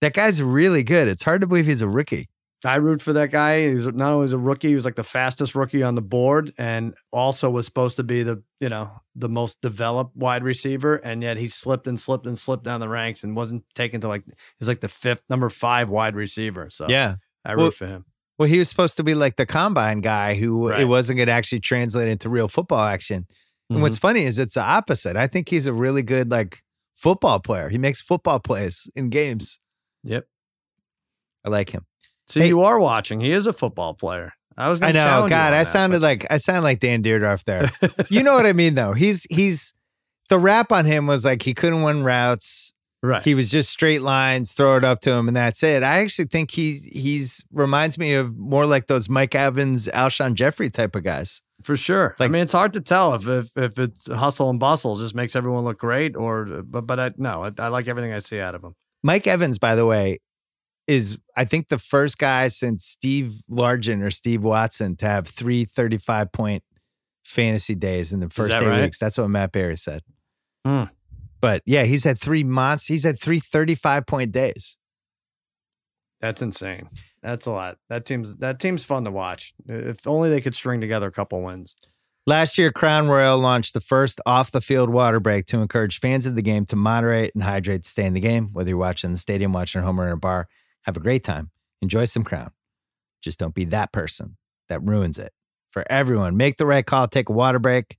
That guy's really good. It's hard to believe he's a rookie. I root for that guy. He's not only was a rookie, he was like the fastest rookie on the board, and also was supposed to be the you know the most developed wide receiver, and yet he slipped and slipped and slipped down the ranks and wasn't taken to like he's like the fifth number five wide receiver. So Yeah. I root Well, for him. Well, he was supposed to be like the combine guy who Right. it wasn't going to actually translate into real football action. And what's mm-hmm. funny is it's the opposite. I think he's a really good like football player. He makes football plays in games. Yep. I like him. So Hey- you are watching. He is a football player. I was. I know. God, I that, sounded but- like I sound like Dan Dierdorf there. you know what I mean though. He's he's the rap on him was like he couldn't win routes. Right. He was just straight lines, throw it up to him, and that's it. I actually think he he's reminds me of more like those Mike Evans, Alshon Jeffery type of guys. For sure. I mean, it's hard to tell if if, if it's hustle and bustle just makes everyone look great, or but but I no, I, I like everything I see out of him. Mike Evans, by the way, is I think the first guy since Steve Largent or Steve Watson to have three 35 point fantasy days in the first eight right? weeks. That's what Matt Berry said. Hmm. But yeah, he's had three months. He's had three 35 point days. That's insane. That's a lot. That team's that team's fun to watch. If only they could string together a couple wins. Last year, Crown Royal launched the first off the field water break to encourage fans of the game to moderate and hydrate to stay in the game. Whether you're watching in the stadium, watching at home, or in a bar, have a great time. Enjoy some Crown. Just don't be that person that ruins it for everyone. Make the right call, take a water break,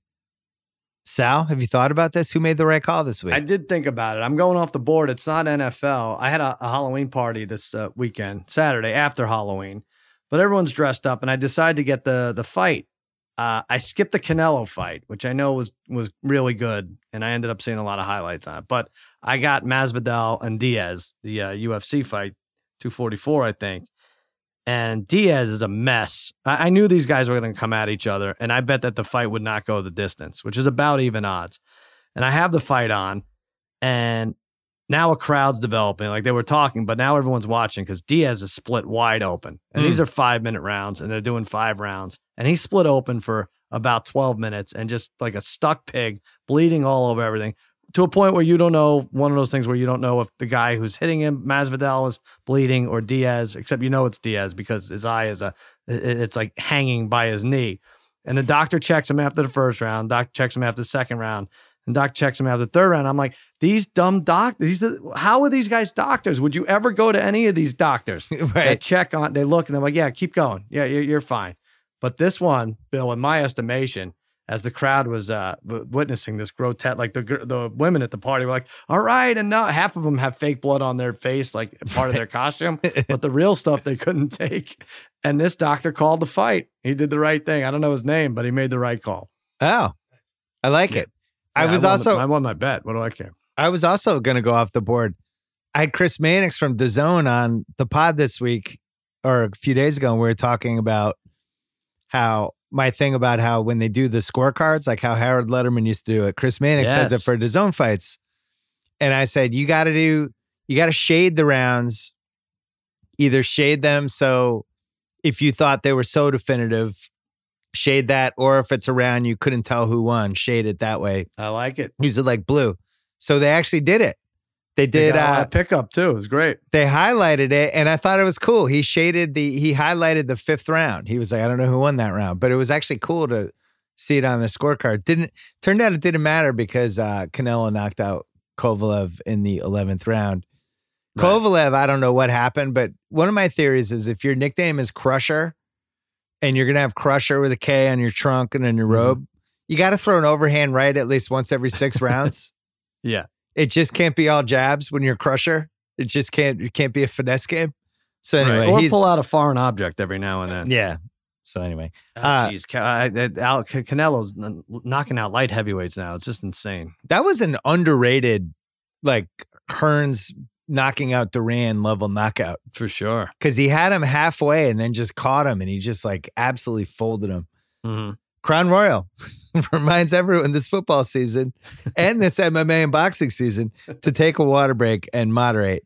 Sal, have you thought about this? Who made the right call this week? I did think about it. I'm going off the board. It's not NFL. I had a, a Halloween party this uh, weekend, Saturday after Halloween, but everyone's dressed up, and I decided to get the the fight. Uh, I skipped the Canelo fight, which I know was was really good, and I ended up seeing a lot of highlights on it. But I got Masvidal and Diaz, the uh, UFC fight, 244, I think. And Diaz is a mess. I, I knew these guys were going to come at each other, and I bet that the fight would not go the distance, which is about even odds. And I have the fight on, and now a crowd's developing. Like they were talking, but now everyone's watching because Diaz is split wide open. And Mm. these are five minute rounds, and they're doing five rounds. And he's split open for about 12 minutes and just like a stuck pig, bleeding all over everything to a point where you don't know one of those things where you don't know if the guy who's hitting him, Masvidal, is bleeding or Diaz, except you know it's Diaz because his eye is a, it's like hanging by his knee. And the doctor checks him after the first round, doc checks him after the second round, and doc checks him after the third round. I'm like, these dumb doctors, these, how are these guys doctors? Would you ever go to any of these doctors? They right. check on, they look and they're like, yeah, keep going. Yeah, you're, you're fine. But this one, Bill, in my estimation, as the crowd was uh, w- witnessing this grotesque, like the the women at the party were like, all right, and now half of them have fake blood on their face, like part of their costume, but the real stuff they couldn't take. And this doctor called the fight. He did the right thing. I don't know his name, but he made the right call. Oh, I like it. I Yeah, was the- also I won my bet. What do I care? I was also going to go off the board. I had Chris Mannix from DAZN on the pod this week or a few days ago, and we were talking about how my thing about how when they do the scorecards, like how Harold Lederman used to do it, Chris Mannix does it for for DAZN fights. And I said, you got to do, you got to shade the rounds, either shade them so if you thought they were so definitive, shade that, or if it's a round you couldn't tell who won, shade it that way I like it. use it like blue. So they actually did it. They They did. a Uh, pickup too. It was great. they highlighted it, and I thought it was cool. He shaded the. He highlighted the fifth round. He was like, I don't know who won that round, but it was actually cool to see it on the scorecard. Didn't turned out it didn't matter because uh, Canelo knocked out Kovalev in the eleventh round. Right. Kovalev, I don't know what happened, but one of my theories is if your nickname is Crusher, and you're gonna have Crusher with a K on your trunk and on your Mhm. robe, you got to throw an overhand right at least once every six rounds. Yeah. It just can't be all jabs when you're Crusher. It just can't. It can't be a finesse game. So anyway, Right. Or he's pull out a foreign object every now and then. yeah. So anyway, Oh, Uh, Jeez, Ca- I- I- Al- Ca- Canelo's n- knocking out light heavyweights now. It's just insane. that was an underrated, like Hearns knocking out Duran level knockout For sure. because he had him halfway and then just caught him and he just like absolutely folded him. Mhm. Crown Royal reminds everyone this football season and this MMA and boxing season to take a water break and moderate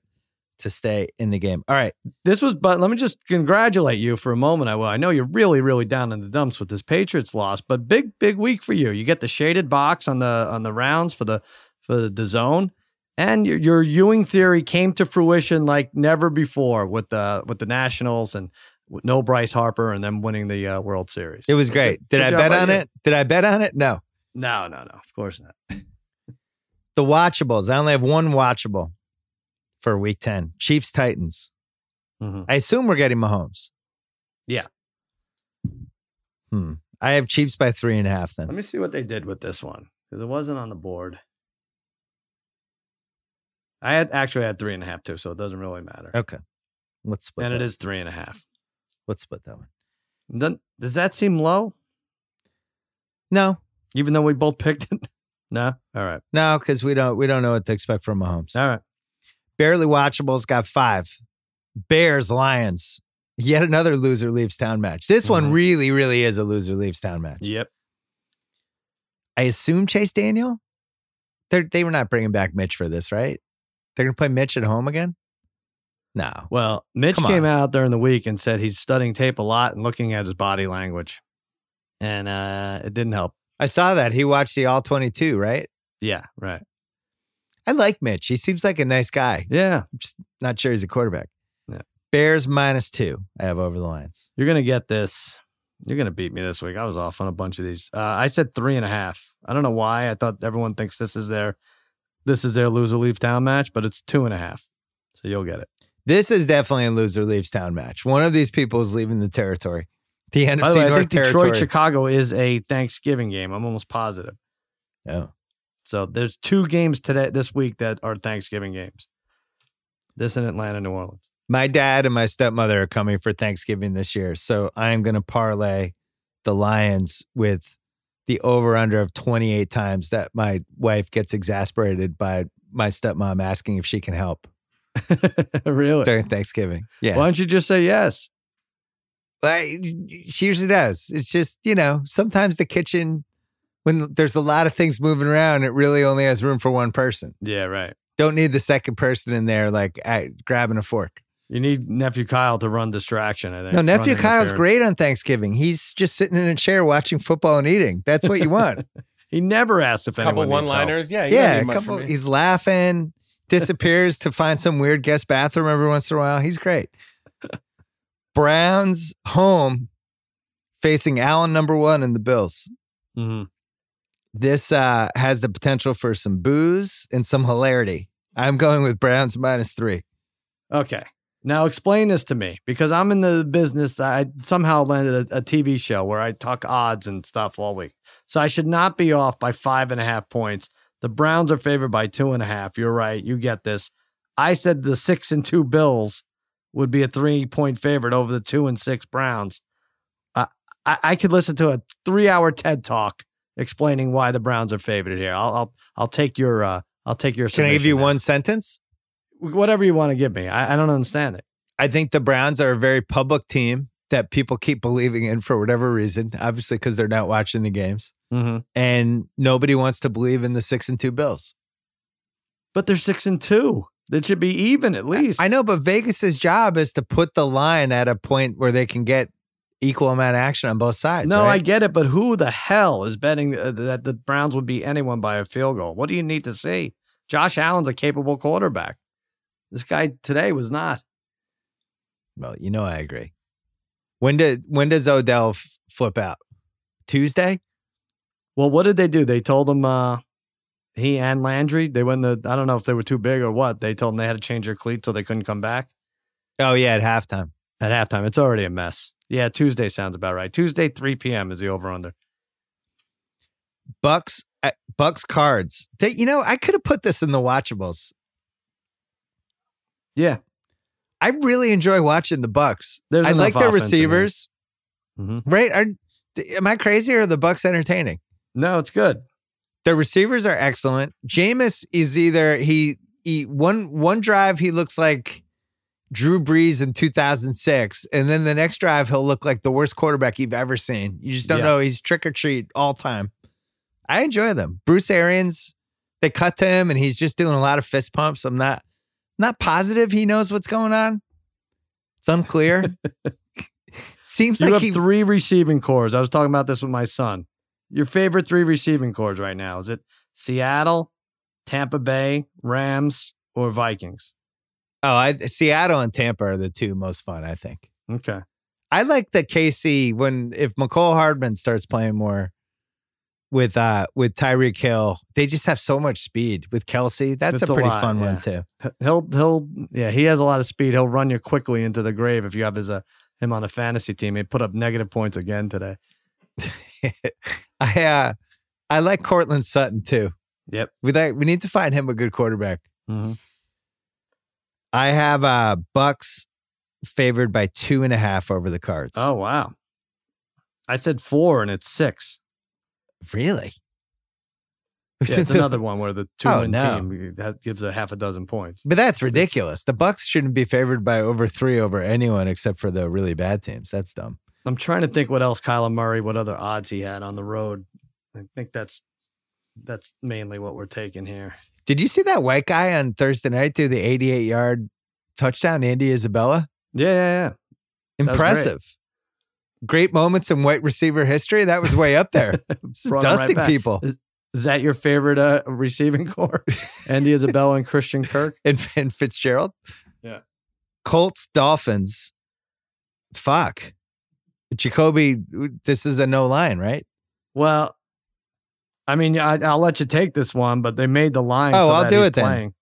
to stay in the game. All right. This was, but let me just congratulate you for a moment. I will. I know you're really, really down in the dumps with this Patriots loss, but big, big week for you. You get the shaded box on the on the rounds for the for the zone, and your your Ewing theory came to fruition like never before with the with the Nationals and no Bryce Harper and them winning the uh, World Series. It was great. Did Good I bet on you. it? Did I bet on it? No. No, no, no. Of course not. The watchables. I only have one watchable for week 10. Chiefs Titans. Mhm. I assume we're getting Mahomes. Yeah. Hmm. I have Chiefs by three and a half then. Let me see what they did with this one because it wasn't on the board. I had actually had three and a half too, so it doesn't really matter. Okay. Let's split and that. it is three and a half. Let's split that one. Doesn't- does that seem low? No, Even though we both picked it? no. All right. no, because we don't we don't know what to expect from Mahomes. All right. Barely watchables got five. Bears, Lions. Yet another loser leaves town match. This one Mhm. really, really is a loser leaves town match. Yep. I assume Chase Daniel. They're, they were not bringing back Mitch for this, right? They're gonna play Mitch at home again. No, Well, Mitch came out during the week and said he's studying tape a lot and looking at his body language, and uh, it didn't help. I saw that he watched the All Twenty Two, right? Yeah. Right. I like Mitch. He seems like a nice guy. Yeah. I'm just not sure he's a quarterback. Yeah. Bears minus two. I have over the Lions. You're gonna get this. You're gonna beat me this week. I was off on a bunch of these. Uh, I said three and a half. I don't know why. I thought everyone thinks this is their this is their lose loser leave town match, but it's two and a half. So you'll get it. This is definitely a loser leaves town match. One of these people is leaving the territory. The NFC By the way, I North think Detroit. Chicago is a Thanksgiving game. I'm almost positive. Yeah. So there's two games today this week that are Thanksgiving games. This in Atlanta, New Orleans. My dad and my stepmother are coming for Thanksgiving this year. So I'm going to parlay the Lions with the over under of 28 times that my wife gets exasperated by my stepmom asking if she can help really? during Thanksgiving. Yeah. Why don't you just say yes? Like, she usually does. It's just, you know, sometimes the kitchen, when there's a lot of things moving around, it really only has room for one person. Yeah, right. Don't need the second person in there, like at, grabbing a fork. You need nephew Kyle to run distraction. I think. No, nephew Kyle's great on Thanksgiving. He's just sitting in a chair watching football and eating. That's what you want. He never asks if couple anyone one needs help. liners. Yeah, you yeah, a couple, he's laughing, disappears to find some weird guest bathroom every once in a while. He's great. Browns home facing Allen number one in the Bills. Mhm. This uh, has the potential for some booze and some hilarity. I'm going with Browns minus three. Okay. Now explain this to me because I'm in the business. I somehow landed a, a TV show where I talk odds and stuff all week. So I should not be off by five and a half points. The Browns are favored by two and a half. You're right. You get this. I said the six and two Bills would be a three point favorite over the two and six Browns. I, I, I could listen to a three hour TED talk explaining why the Browns are favored here. I'll I'll, I'll take your uh, I'll take your. Can I give you one sentence? Whatever you want to give me. I, I don't understand it. I think the Browns are a very public team that people keep believing in for whatever reason, obviously because they're not watching the games. Mm-hmm. And nobody wants to believe in the six and two Bills. But they're six and two. That should be even at least. I know, but Vegas's job is to put the line at a point where they can get equal amount of action on both sides. No, I get it, but who the hell is betting uh, that the Browns would beat anyone by a field goal? What do you need to see? Josh Allen's a capable quarterback. This guy today was not. Well, you know, I agree. When did when does Odell f- flip out? Tuesday? Well, what did they do? They told him uh, he and Landry. They went the. I don't know if they were too big or what. They told him they had to change their cleats so they couldn't come back Oh yeah, at halftime. at halftime. It's already a mess. Yeah, Tuesday sounds about right. Tuesday, three p.m. is the over under. Bucks uh, Bucks cards. They, you know, I could have put this in the watchables. Yeah, I really enjoy watching the Bucks. There's I like their offense in there. receivers. Mhm. Right? Are, am I crazy or are the Bucks entertaining? No, it's good. The receivers are excellent. Jameis is either he, he one one drive he looks like Drew Brees in 2006, and then the next drive he'll look like the worst quarterback you've ever seen. You just don't Yeah. know. He's trick or treat all time. I enjoy them. Bruce Arians, they cut to him, and he's just doing a lot of fist pumps. I'm not not positive he knows what's going on. It's unclear. Seems You like have he three receiving cores. I was talking about this with my son. Your favorite three receiving cores right now is it Seattle, Tampa Bay, Rams, or Vikings? Oh, I, Seattle and Tampa are the two most fun, I think. Okay. I like the KC when if Mecole Hardman starts playing more with uh with Tyreek Hill, they just have so much speed. With Kelce, that's It's a a pretty lot, fun one too. He'll he'll yeah, he has a lot of speed. He'll run you quickly into the grave if you have his uh, him on a fantasy team. He put up negative points again today. I uh I like Courtland Sutton too. Yep. We like we need to find him a good quarterback. Mm-hmm. I have uh Bucks favored by two and a half over the cards. Oh wow. I said four and it's six. really? Yeah, it's another one where the two Oh, no. team that gives a half a dozen points. But that's ridiculous. The Bucks shouldn't be favored by over three over anyone except for the really bad teams. That's dumb. I'm trying to think what else Kyler Murray, what other odds he had on the road. I think that's that's mainly what we're taking here. Did you see that white guy on Thursday night do the 88 yard touchdown, Andy Isabella? Yeah, yeah, yeah. was great. Impressive. Great. moments in white receiver history. That was way up there. It's Brought him right dusting back. people. Is that your favorite uh, receiving core? Andy Isabella and Christian Kirk. And, and Fitzgerald. Yeah. Colts, Dolphins. Fuck. Jacoby, this is a no line, right? Well, I mean, I, I'll let you take this one, but they made the line. Oh, so I'll do he's it then. playing.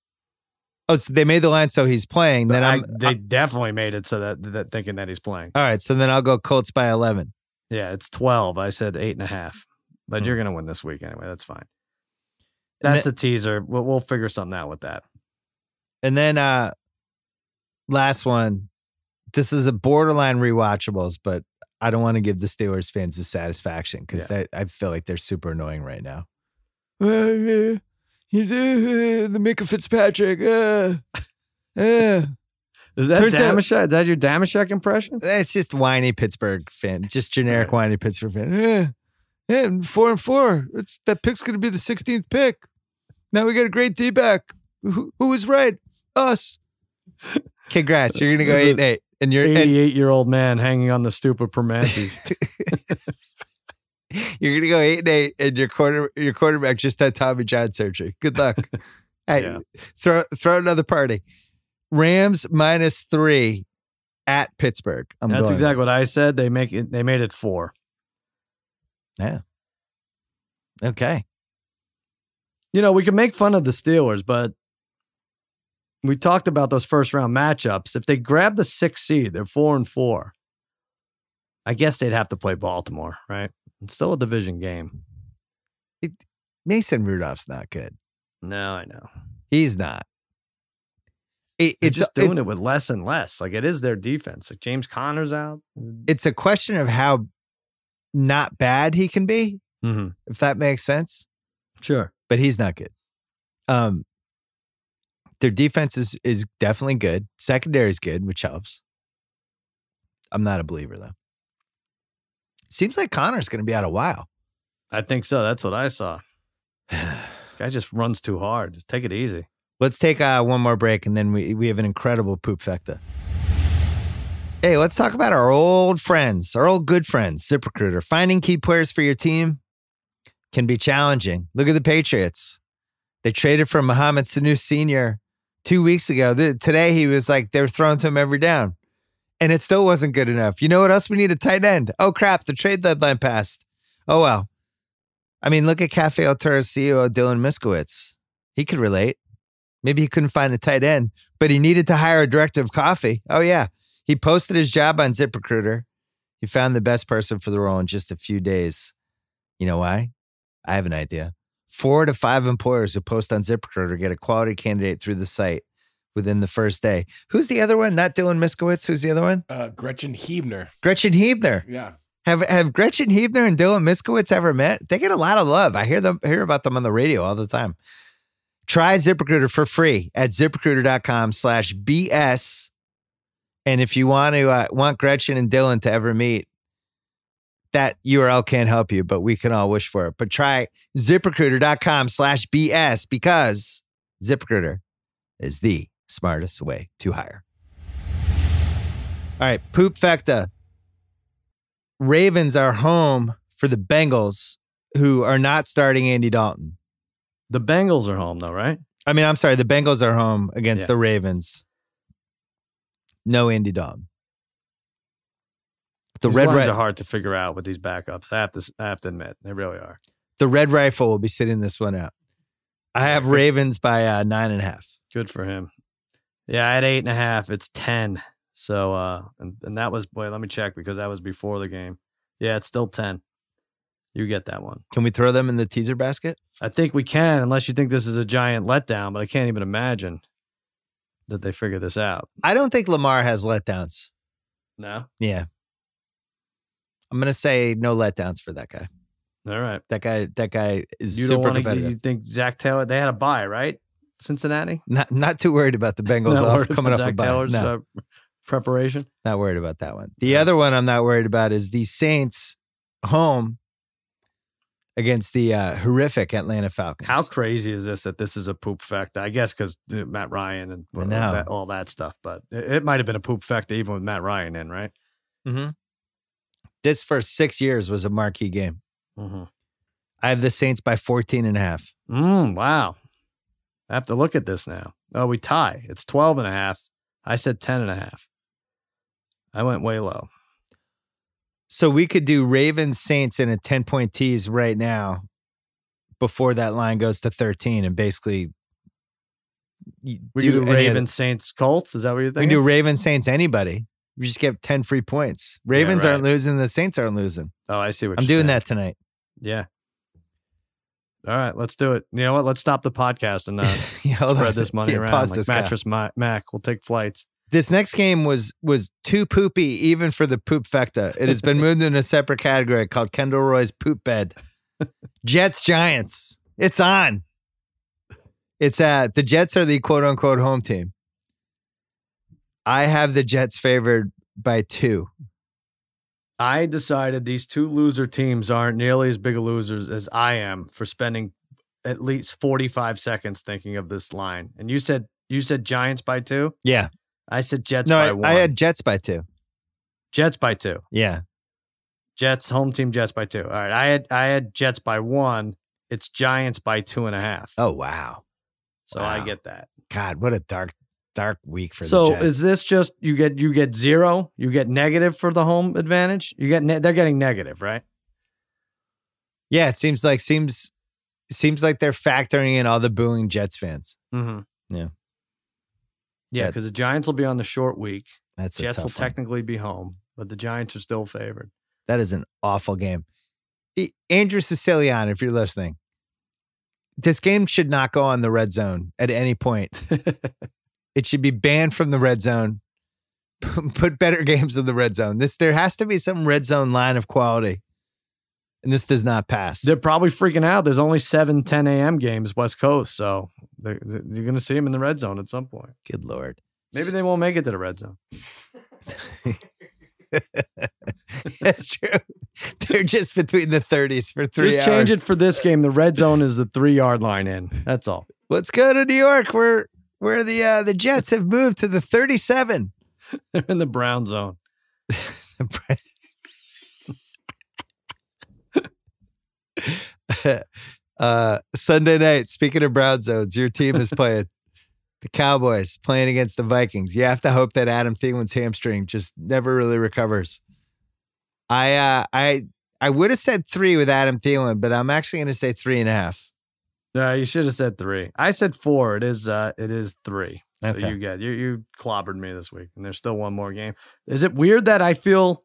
Oh, so they made the line so he's playing. But Then I- they definitely made it so that, that thinking that he's playing. all right. So then I'll go Colts by 11. Yeah, it's twelve. I said eight and a half, but Hmm. you're gonna win this week anyway. That's fine. That's a teaser. We'll, we'll figure something out with that. And then uh last one. This is a borderline rewatchables, but I don't want to give the Steelers fans the satisfaction because I feel like they're super annoying right now. Uh, you do the Minkah Fitzpatrick. Uh, uh. Is that Turns out- Damashek? Is that your Damashek impression? It's just whiny Pittsburgh fan, just generic whiny Pittsburgh fan. Yeah, yeah, four and four. It's that pick's going to be the 16th pick. Now we got a great D back. Who, who was right? Us. Congrats, you're going to go eight and eight, and you're and 88 year old man hanging on the stoop stupid Permantes. you're going to go eight and eight, and your quarter your quarterback just had Tommy John surgery. Good luck. hey, Yeah. throw throw another party. Rams minus three at Pittsburgh. I'm That's going. exactly what I said. They make it. They made it four. Yeah. okay. You know, we can make fun of the Steelers, but we talked about those first round matchups. If they grab the sixth seed, they're four and four. I guess they'd have to play Baltimore, right? It's still a division game. Mason Rudolph's not good. No, I know. He's not. It, it's just doing it's, it with less and less. Like it is their defense. Like James Conner's out. It's a question of how not bad he can be, Mm-hmm. if that makes sense. Sure. But he's not good. Um, their defense is is definitely good. Secondary is good, which helps. I'm not a believer though. Seems like Conner's going to be out a while. I think so. That's what I saw. Guy just runs too hard. Just take it easy. Let's take uh, one more break, and then we we have an incredible poop fecta. Hey, let's talk about our old friends, our old good friends, ZipRecruiter. Finding key players for your team can be challenging. Look at the Patriots. They traded for Mohamed Sanu Sr. two weeks ago. Th- today, he was like, they were throwing to him every down. And it still wasn't good enough. You know what else we need? A tight end. Oh, crap. The trade deadline passed. Oh, well. I mean, look at Cafe Altura's CEO, Dylan Miskowitz. He could relate. Maybe he couldn't find a tight end, but he needed to hire a director of coffee. Oh, yeah. He posted his job on ZipRecruiter. He found the best person for the role in just a few days. You know why? I have an idea. Four to five employers who post on ZipRecruiter get a quality candidate through the site within the first day. Who's the other one? Not Dylan Miskowitz. Who's the other one? Uh, Gretchen Hebner. Gretchen Hebner. Yeah. Have have Gretchen Hebner and Dylan Miskowitz ever met? They get a lot of love. I hear them hear about them on the radio all the time. Try ZipRecruiter for free at ziprecruiter.com slash BS. And if you want to uh, want Gretchen and Dylan to ever meet, that URL can't help you, but we can all wish for it. But try ziprecruiter.com slash BS because ZipRecruiter is the smartest way to hire. All right, poop fecta. Ravens are home for the Bengals, who are not starting Andy Dalton. The Bengals are home though, right? I mean, I'm sorry, the Bengals are home against Yeah. the Ravens. No Andy Dalton. The These red lines ri- are hard to figure out with these backups. I have to. I have to admit, they really are. the red rifle will be sitting this one out. I have Ravens by uh, nine and a half. Good for him. Yeah, I had eight and a half. It's ten. So, uh, and, and that was boy. Let me check because that was before the game. Yeah, it's still ten. You get that one. Can we throw them in the teaser basket? I think we can, unless you think this is a giant letdown. But I can't even imagine that they figure this out. I don't think Lamar has letdowns. No. Yeah. I'm gonna say no letdowns for that guy. All right. That guy. That guy is You don't super want to. You think Zac Taylor? They had a bye, right? Cincinnati. Not not too worried about the Bengals off coming off a bye. Taylor's, No, uh, preparation. not worried about that one. The other one I'm not worried about is the Saints home against the uh, horrific Atlanta Falcons. How crazy is this that this is a poop fecta? I guess because Matt Ryan and all that, all that stuff, but it, it might have been a poop fecta even with Matt Ryan in, right? hmm This first six years was a marquee game. Mm-hmm. I have the Saints by 14 and a half. Mm, wow. I have to look at this now. Oh, we tie. It's 12 and a half. I said 10 and a half. I went way low. So we could do Ravens Saints in a 10 point tease right now before that line goes to 13 and basically We do, do any of the- Ravens, Saints, Colts. Is that what you're We can do Ravens Saints anybody. We just get 10 free points. Ravens aren't losing, the Saints aren't losing. oh, I see what I'm you're doing saying. that tonight. Yeah. All right, let's do it. You know what? Let's stop the podcast and uh, Yeah, spread on. this money Yeah, around. Like this mattress Ma- Mack. We'll take flights. This next game was was too poopy even for the poop fecta. It has been moved into a separate category called Kendall Roy's poop bed. Jets Giants. It's on. It's at the Jets are the quote unquote home team. I have the Jets favored by two. I decided these two loser teams aren't nearly as big of losers as I am for spending at least 45 seconds thinking of this line. And you said you said Giants by two. Yeah. I said Jets no, by I, one. I had Jets by two. Jets by two. Yeah. Jets home team Jets by two. All right. I had I had Jets by one. It's Giants by two and a half. Oh wow. So I get that. God, what a dark, dark week for the So Jets. is this just you get you get zero? You get negative for the home advantage? You get ne- they're getting negative, right? yeah, it seems like seems seems like they're factoring in all the booing Jets fans. Mm-hmm. Yeah. Yeah, because the Giants will be on the short week. That's a Jets will one. technically be home, but the Giants are still favored. That is an awful game. Andrew Sicilian, if you're listening, this game should not go on the red zone at any point. It should be banned from the red zone. Put better games in the red zone. This there has to be some red zone line of quality, and this does not pass. They're probably freaking out. There's only 7, 10 a.m. games West Coast, so they're, they're- you're going to see them in the red zone at some point. Good lord. Maybe they won't make it to the red zone. That's true. They're just between the 30s for three Just change it for this game. The red zone is the three yard line in. That's all. Let's go to New York, where where the uh, the Jets have moved to the 37. They're in the brown zone. uh, Sunday night. Speaking of brown zones, your team is playing the Cowboys playing against the Vikings. You have to hope that Adam Thielen's hamstring just never really recovers. I uh, I I would have said three with Adam Thielen, but I'm actually going to say three and a half. No, you should have said three. I said four. It is uh it is three. So you get you you clobbered me this week, and there's still one more game. Is it weird that I feel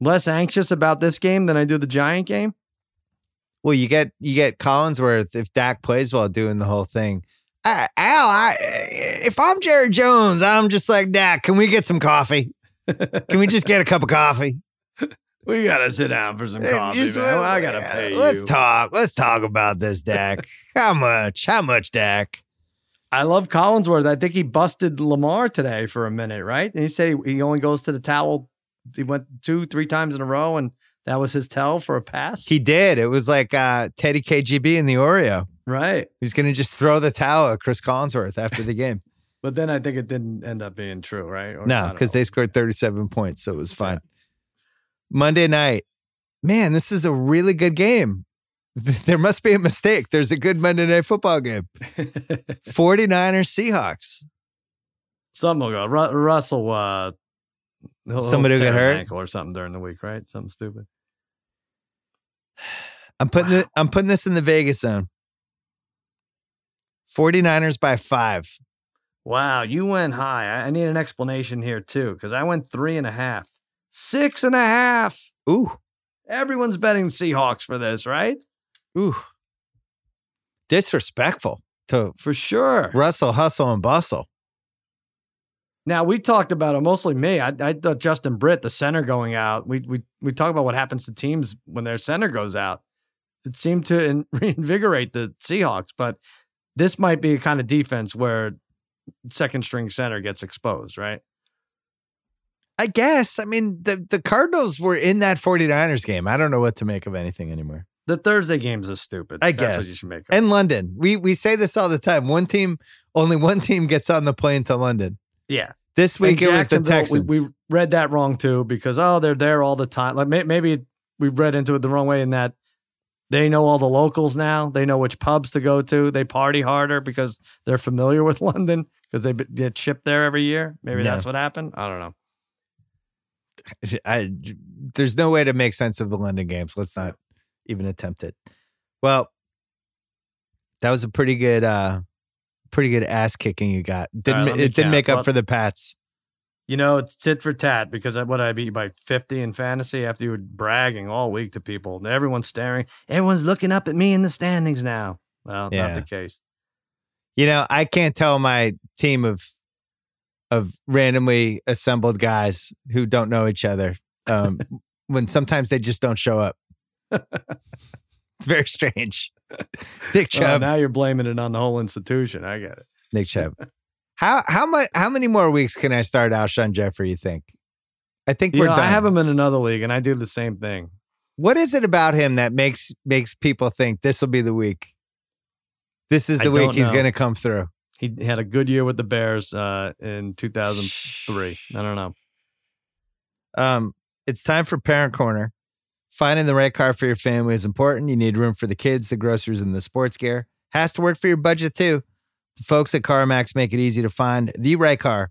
less anxious about this game than I do the Giant game? Well, you get you get Collinsworth if Dak plays well doing the whole thing. I, Al, I, if I'm Jerry Jones, I'm just like Dak. Can we get some coffee? Can we just get a cup of coffee? We gotta sit down for some coffee, just, man. uh, I gotta pay Let's you. talk. Let's talk about this, Dak. How much? How much, Dak? I love Collinsworth. I think he busted Lamar today for a minute, right? And he said he, he only goes to the towel. He went two, three times in a row, and that was his tell for a pass. He did. It was like uh, Teddy KGB in the Oreo. right. He's going to just throw the towel at Chris Collinsworth after the game. But then I think it didn't end up being true, right? Or- no, because they scored 37 points, so it was fine. Monday night. Man, this is a really good game. There must be a mistake. There's a good Monday night football game. 49ers Seahawks. Something will go. Ru- Russell, uh, Somebody get hurt? ankle or something during the week, right? Something stupid. I'm putting it, I'm putting this in the Vegas zone. 49ers by five. Wow, you went high. I, I need an explanation here too, because I went three and a half, six and a half. Ooh, Everyone's betting Seahawks for this, right? ooh. Disrespectful to For sure. Russell, Hustle, and Bustle. Now we talked about it, mostly me. I, I thought Justin Britt, the center going out. We we we talk about what happens to teams when their center goes out. It seemed to in, reinvigorate the Seahawks, but this might be a kind of defense where second string center gets exposed, right? I guess. I mean, the, the Cardinals were in that 49ers game. I don't know what to make of anything anymore. The Thursday games are stupid. I That's what guess. you should make. Of. And London. We we say this all the time. One team, only one team gets on the plane to London. yeah, This week it was the Texans. We, we read that wrong too because oh, they're there all the time. Like may, maybe we read into it the wrong way in that they know all the locals now. They know which pubs to go to. They party harder because they're familiar with London because they get shipped there every year. Maybe Yeah. that's what happened. I don't know. I, there's no way to make sense of the London games. Let's not even attempt it. Well, that was a pretty good, uh pretty good ass kicking you got. Didn't right, it didn't make up Well- for the Pats. You know, it's tit for tat because I, what I beat you by 50 in fantasy after you were bragging all week to people. Everyone's staring. Everyone's looking up at me in the standings now. Well, Yeah. not the case. You know, I can't tell my team of of randomly assembled guys who don't know each other um, when sometimes they just don't show up. it's very strange. Nick Well, Chubb. now you're blaming it on the whole institution. I get it. Nick Chubb. How how much how many more weeks can I start Alshon Jeffery? You think? I think You we're know, done. I have him in another league, and I do the same thing. What is it about him that makes makes people think this will be the week? This is I the week he's going to come through. He had a good year with the Bears uh, in 2003. I don't know. Um, it's time for Parent Corner. Finding the right car for your family is important. You need room for the kids, the groceries, and the sports gear. Has to work for your budget too. The folks at CarMax make it easy to find the right car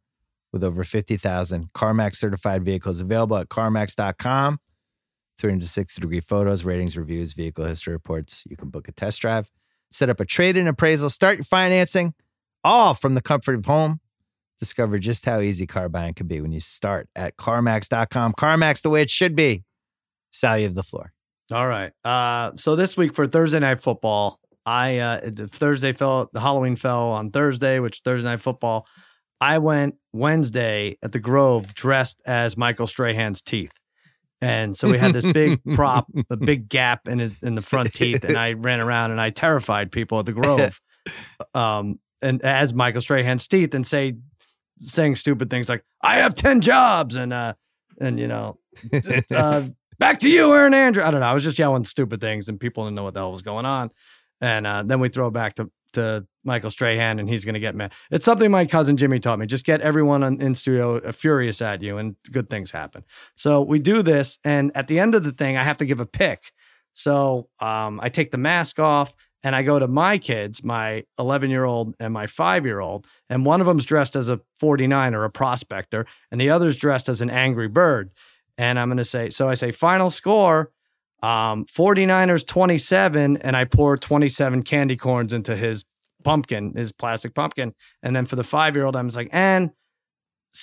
with over 50,000 CarMax certified vehicles available at CarMax.com. 360 degree photos, ratings, reviews, vehicle history reports. You can book a test drive, set up a trade in appraisal, start your financing, all from the comfort of home. Discover just how easy car buying can be when you start at CarMax.com. CarMax, the way it should be. Sally of the floor. All right. Uh, so this week for Thursday night football, I uh, the Thursday fell, the Halloween fell on Thursday, which Thursday night football. I went Wednesday at the Grove dressed as Michael Strahan's teeth, and so we had this big prop, a big gap in his in the front teeth, and I ran around and I terrified people at the Grove, um, and as Michael Strahan's teeth, and say saying stupid things like "I have ten jobs" and uh, and you know. uh, back to you, Erin Andrew. I don't know. I was just yelling stupid things, and people didn't know what the hell was going on. And uh, then we throw it back to to Michael Strahan, and he's going to get mad. It's something my cousin Jimmy taught me. Just get everyone on, in studio uh, furious at you, and good things happen. So we do this, and at the end of the thing, I have to give a pick. So um, I take the mask off. And I go to my kids, my 11 year old and my five year old, and one of them's dressed as a 49er, a prospector, and the other's dressed as an angry bird and I'm going to say, so I say final score, um, 49ers 27, and I pour 27 candy corns into his pumpkin, his plastic pumpkin. And then for the five year old, I'm like, and,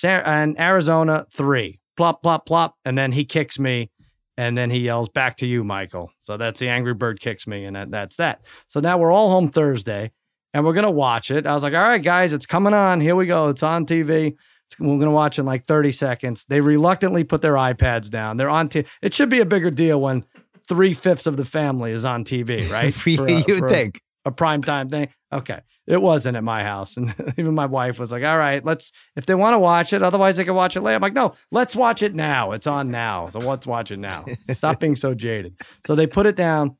and Arizona three, plop, plop, plop. And then he kicks me. And then he yells, back to you, Michael. So that's the angry bird kicks me. And that, that's that. So now we're all home Thursday and we're going to watch it. I was like, all right, guys, it's coming on. Here we go. It's on TV. It's- We're going to watch in like 30 seconds. They reluctantly put their iPads down. They're on. T- it should be a bigger deal when three fifths of the family is on TV, right? A- you for would a- think. a prime time thing. Okay. It wasn't at my house. And even my wife was like, all right, let's, if they want to watch it, otherwise they can watch it later. I'm like, no, let's watch it now. It's on now. So let's watch it now. Stop being so jaded. So they put it down.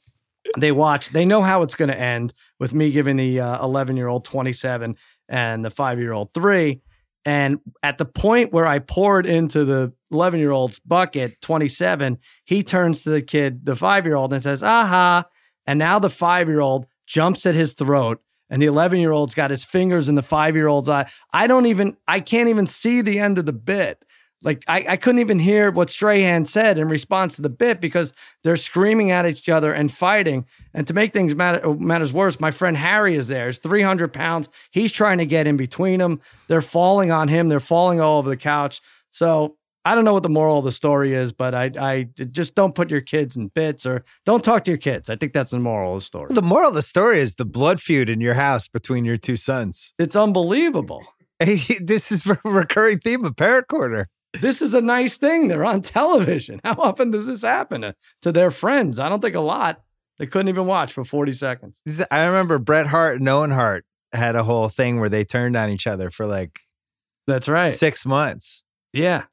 They watch, they know how it's going to end with me giving the uh, 11 year old 27 and the five year old three. And at the point where I poured into the 11 year old's bucket, 27, he turns to the kid, the five year old, and says, aha. And now the five year old jumps at his throat, and the 11 year old's got his fingers in the five year old's eye. I don't even, I can't even see the end of the bit. Like, I, I couldn't even hear what Strahan said in response to the bit because they're screaming at each other and fighting. And to make things matter, matters worse, my friend Harry is there. He's 300 pounds. He's trying to get in between them. They're falling on him. They're falling all over the couch. So I don't know what the moral of the story is, but I, I just don't put your kids in bits or don't talk to your kids. I think that's the moral of the story. The moral of the story is the blood feud in your house between your two sons. It's unbelievable. Hey, this is a recurring theme of Parent Corner. This is a nice thing. They're on television. How often does this happen to, to their friends? I don't think a lot. They couldn't even watch for 40 seconds. I remember Bret Hart and Owen Hart had a whole thing where they turned on each other for like That's right. six months. Yeah.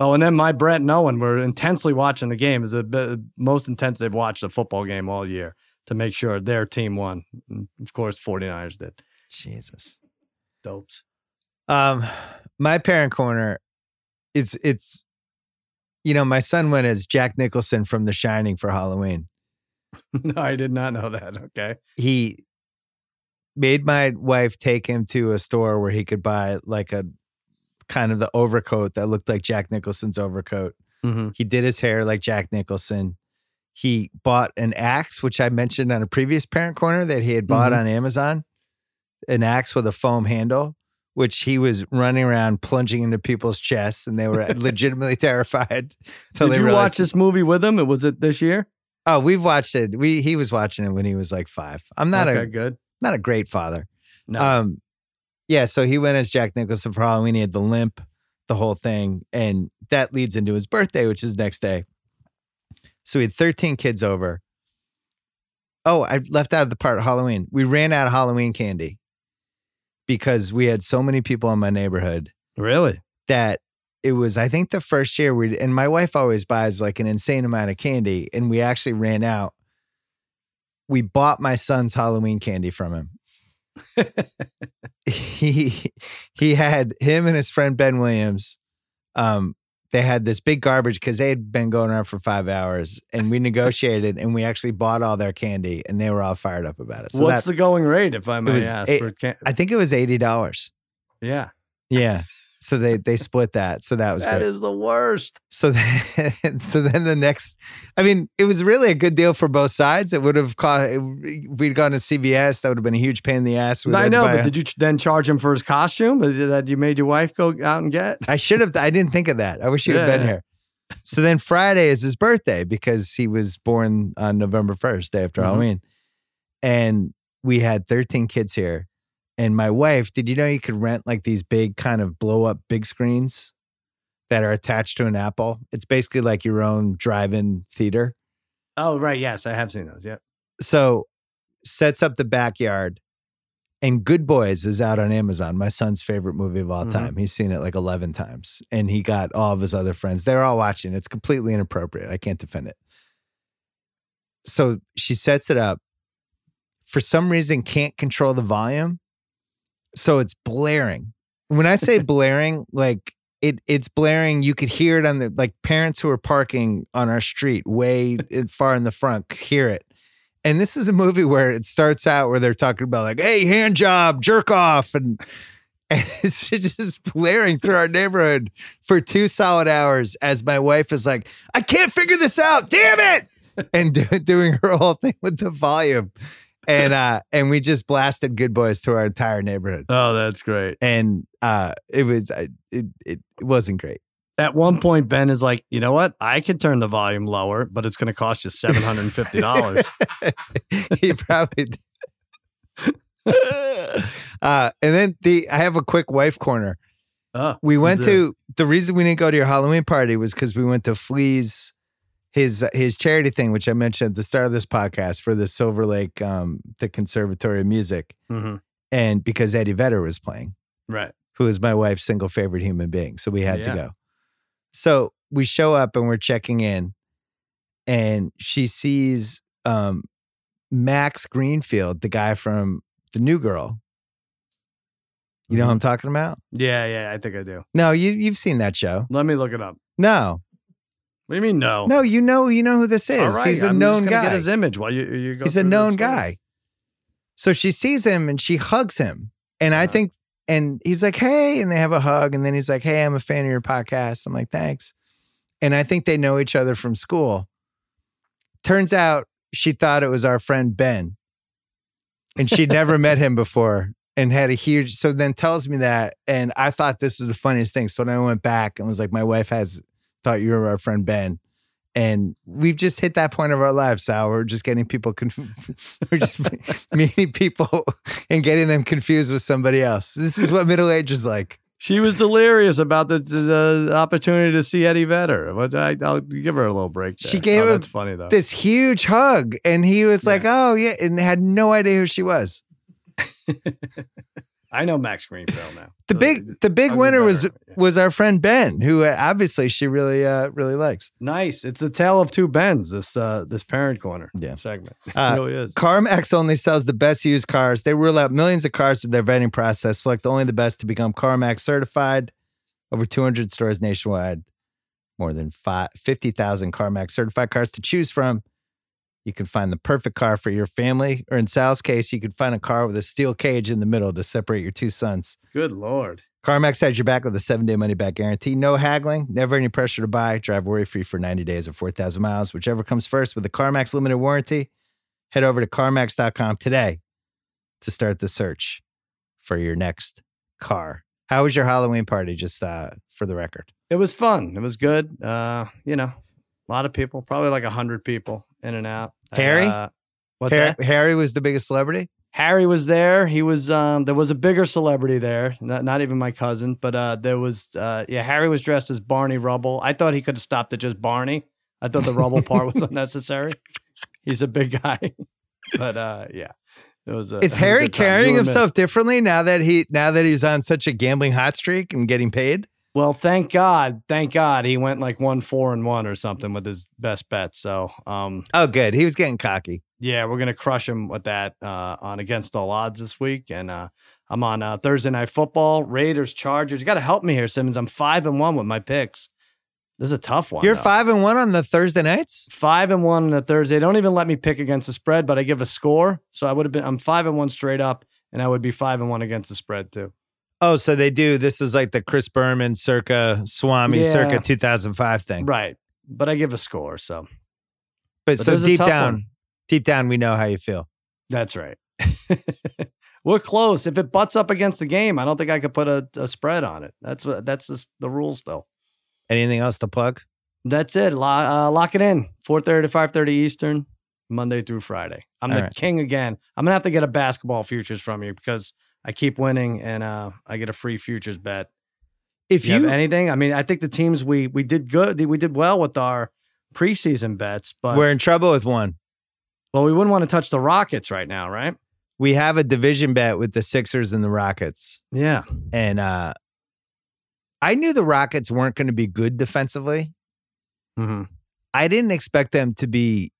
Oh, and then my Brett and Owen were intensely watching the game. Is the most intense they've watched a football game all year to make sure their team won. And of course, 49ers did. Jesus. Dopes. Um, my parent corner, it's it's, you know, my son went as Jack Nicholson from The Shining for Halloween. no, I did not know that. Okay. He made my wife take him to a store where he could buy like a kind of the overcoat that looked like Jack Nicholson's overcoat. Mm-hmm. He did his hair like Jack Nicholson. He bought an axe, which I mentioned on a previous parent corner that he had bought Mhm. on Amazon, an axe with a foam handle, which he was running around plunging into people's chests, and they were legitimately terrified. Did you watch this movie with him? It was it this year? Oh, we've watched it. We he was watching it when he was like five. I'm not okay, a good. not a great father. No. Um, yeah. So he went as Jack Nicholson for Halloween. He had the limp, the whole thing, and that leads into his birthday, which is next day. So we had 13 kids over. Oh, I left out the part Halloween. We ran out of Halloween candy because we had so many people in my neighborhood really? that it was I think the first year we and my wife always buys like an insane amount of candy and we actually ran out. We bought my son's Halloween candy from him. he he had him and his friend Ben Williams. Um, they had this big garbage because they had been going around for five hours, and we negotiated, and we actually bought all their candy, and they were all fired up about it. So What's that, the going rate, if I may ask? eight- for can- I think it was eighty dollars. yeah, Yeah, so they they split that, so that was that great. is the worst. So then, so then the next, I mean, it was really a good deal for both sides. It would have cost. if We'd gone to CVS. That would have been a huge pain in the ass. I know, but a- did you then charge him for his costume that you made your wife go out and get? I should have. I didn't think of that. I wish you had been here. So then Friday is his birthday because he was born on November first, day after Mhm. Halloween, and we had 13 kids here. And my wife, did you know you could rent like these big kind of blow up big screens that are attached to an Apple? It's basically like your own drive-in theater. Oh, right. Yes, I have seen those. Yeah. so sets up the backyard and good boys is out on amazon my son's favorite movie of all Mhm. time he's seen it like 11 times and he got all of his other friends they're all watching it's completely inappropriate i can't defend it so she sets it up for some reason can't control the volume so it's blaring when i say blaring like it it's blaring you could hear it on the like parents who are parking on our street way eh, far in the front hear it and this is a movie where it starts out where they're talking about like, "Hey, hand job, jerk off," and, and it's just blaring through our neighborhood for two solid hours. As my wife is like, "I can't figure this out, damn it!" and do, doing her whole thing with the volume, and uh, and we just blasted Good Boys to our entire neighborhood, Oh, that's great. and uh, it was I- it it, it wasn't great. At one point, Ben is like, you know what? I can turn the volume lower, but it's going to cost you seven hundred and fifty dollars. he probably did. uh, and then the I have a quick wife corner. oh, We went to the reason we didn't go to your Halloween party was because we went to Flea's his his charity thing, which I mentioned at the start of this podcast for the Silver Lake um the Conservatory of Music, Mhm. and because Eddie Vedder was playing, right. who is my wife's single favorite human being, so we had to go. So we show up and we're checking in, and she sees um Max Greenfield, the guy from the New Girl. You know who I'm talking about? Yeah, yeah, I think I do. No, you you've seen that show. Let me look it up. No, What do you mean, no? no, you know you know who this is. All right, He's a I'm known guy. Get his image while you you go. He's a known guy. So she sees him and she hugs him, and I uh-huh. think, and he's like, "Hey," and they have a hug, and then he's like, "Hey, I'm a fan of your podcast." I'm like, "Thanks," and I think they know each other from school. Turns out she thought it was our friend Ben, and she'd never met him before and had a huge so then tells me that and i thought this was the funniest thing so then i went back and was like my wife has thought you were our friend ben and we've just hit that point of our lives sal we're just getting people conf- we're just meeting people and getting them confused with somebody else this is what middle age is like She was delirious about the, the, the opportunity to see Eddie Vedder. But I, I'll give her a little break. She gave oh, him That's funny though. this huge hug and he was like oh yeah and had no idea who she was I know Max Greenfield now. the So, big the big winner was yeah. was our friend ben who uh, obviously she really uh really likes nice. It's the tale of two Bens. This uh this parent corner Yeah. segment. It Uh, really is. CarMax only sells the best used cars. They rule out millions of cars through their vetting process, select only the best to become CarMax certified. Over 200 stores nationwide, more than 50,000 CarMax certified cars to choose from. You can find the perfect car for your family, or in Sal's case, you could find a car with a steel cage in the middle to separate your two sons. Good lord. CarMax has your back with a seven day money back guarantee. No haggling, never any pressure to buy. Drive worry free for 90 days or 4,000 miles, whichever comes first with the CarMax limited warranty. Head over to CarMax.com today to start the search for your next car. How was your Halloween party? Just uh, for the record. It was fun. It was good. Uh, you know, a lot of people, probably like a hundred people in and out. Harry? Uh, what's Har- that? Harry was the biggest celebrity. Harry was there. He was um there was a bigger celebrity there, not, not even my cousin, but uh there was uh yeah, Harry was dressed as Barney Rubble. I thought he could have stopped at just Barney. I thought the Rubble part was unnecessary. He's a big guy. But uh yeah. It was a, Is Harry carrying himself differently now that he now that he's on such a gambling hot streak and getting paid? Well, thank God. Thank God he went like one four and one or something with his best bet. So um Oh, good. He was getting cocky. yeah, we're gonna crush him with that uh, on against all odds this week, and uh, I'm on uh, Thursday night football. Raiders, Chargers. You got to help me here, Simmons. I'm five and one with my picks. This is a tough one. You're though. five and one on the Thursday nights. five and one on the Thursday. Don't even let me pick against the spread, but I give a score, so I would have been. I'm five and one straight up, and I would be five and one against the spread too. Oh, so they do. This is like the Chris Berman circa Swami Yeah. circa 2005 thing. Right, but I give a score, so But, But so this is a deep down, one. deep down, we know how you feel. that's right. We're close. If it butts up against the game, I don't think I could put a, a spread on it. That's what. That's just the rules, though. Anything else to plug? That's it. Lock, uh, lock it in. 4.30 to 5.30 Eastern, Monday through Friday. I'm All the right. king again. I'm going to have to get a basketball futures from you because I keep winning and uh, I get a free futures bet. If you, you, have anything? I mean, I think the teams we we did good. We did well with our preseason bets, but we're in trouble with one. well, we wouldn't want to touch the Rockets right now, right? We have a division bet with the Sixers and the Rockets, Yeah. and uh I knew the Rockets weren't going to be good defensively. hmm I didn't expect them to be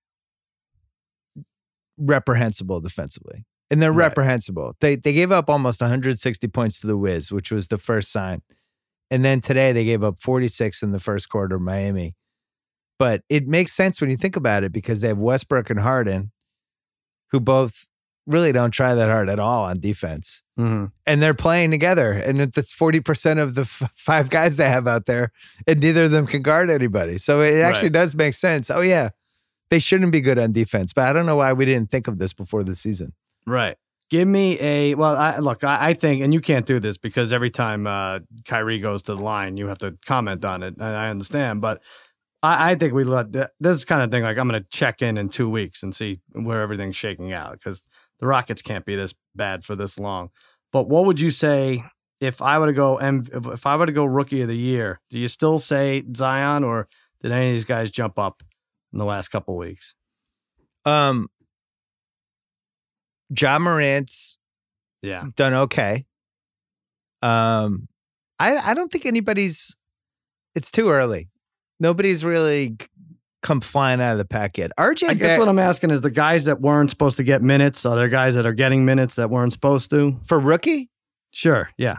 reprehensible defensively. And they're Right. reprehensible. They they gave up almost 160 points to the Wiz, which was the first sign. And then today they gave up 46 in the first quarter, Miami. But it makes sense when you think about it because they have Westbrook and Harden, who both really don't try that hard at all on defense. hmm And they're playing together. And that's 40% of the f- five guys they have out there, and neither of them can guard anybody. So it actually Right. does make sense. Oh, yeah, they shouldn't be good on defense. But I don't know why we didn't think of this before the season. Right. Give me a well. I, look, I, I think, and you can't do this because every time uh, Kyrie goes to the line, you have to comment on it. And I understand, but I, I think we let th- this kind of thing. Like, I'm going to check in in two weeks and see where everything's shaking out because the Rockets can't be this bad for this long. But what would you say if I were to go M- if, if I were to go Rookie of the Year? Do you still say Zion, or did any of these guys jump up in the last couple of weeks? Um, Ja Morant's Yeah. done okay. Um, I I don't think anybody's. It's too early. Nobody's really come flying out of the pack yet. RJ, I guess what I'm asking is the guys that weren't supposed to get minutes, are there guys that are getting minutes that weren't supposed to? for rookie, Sure. Yeah.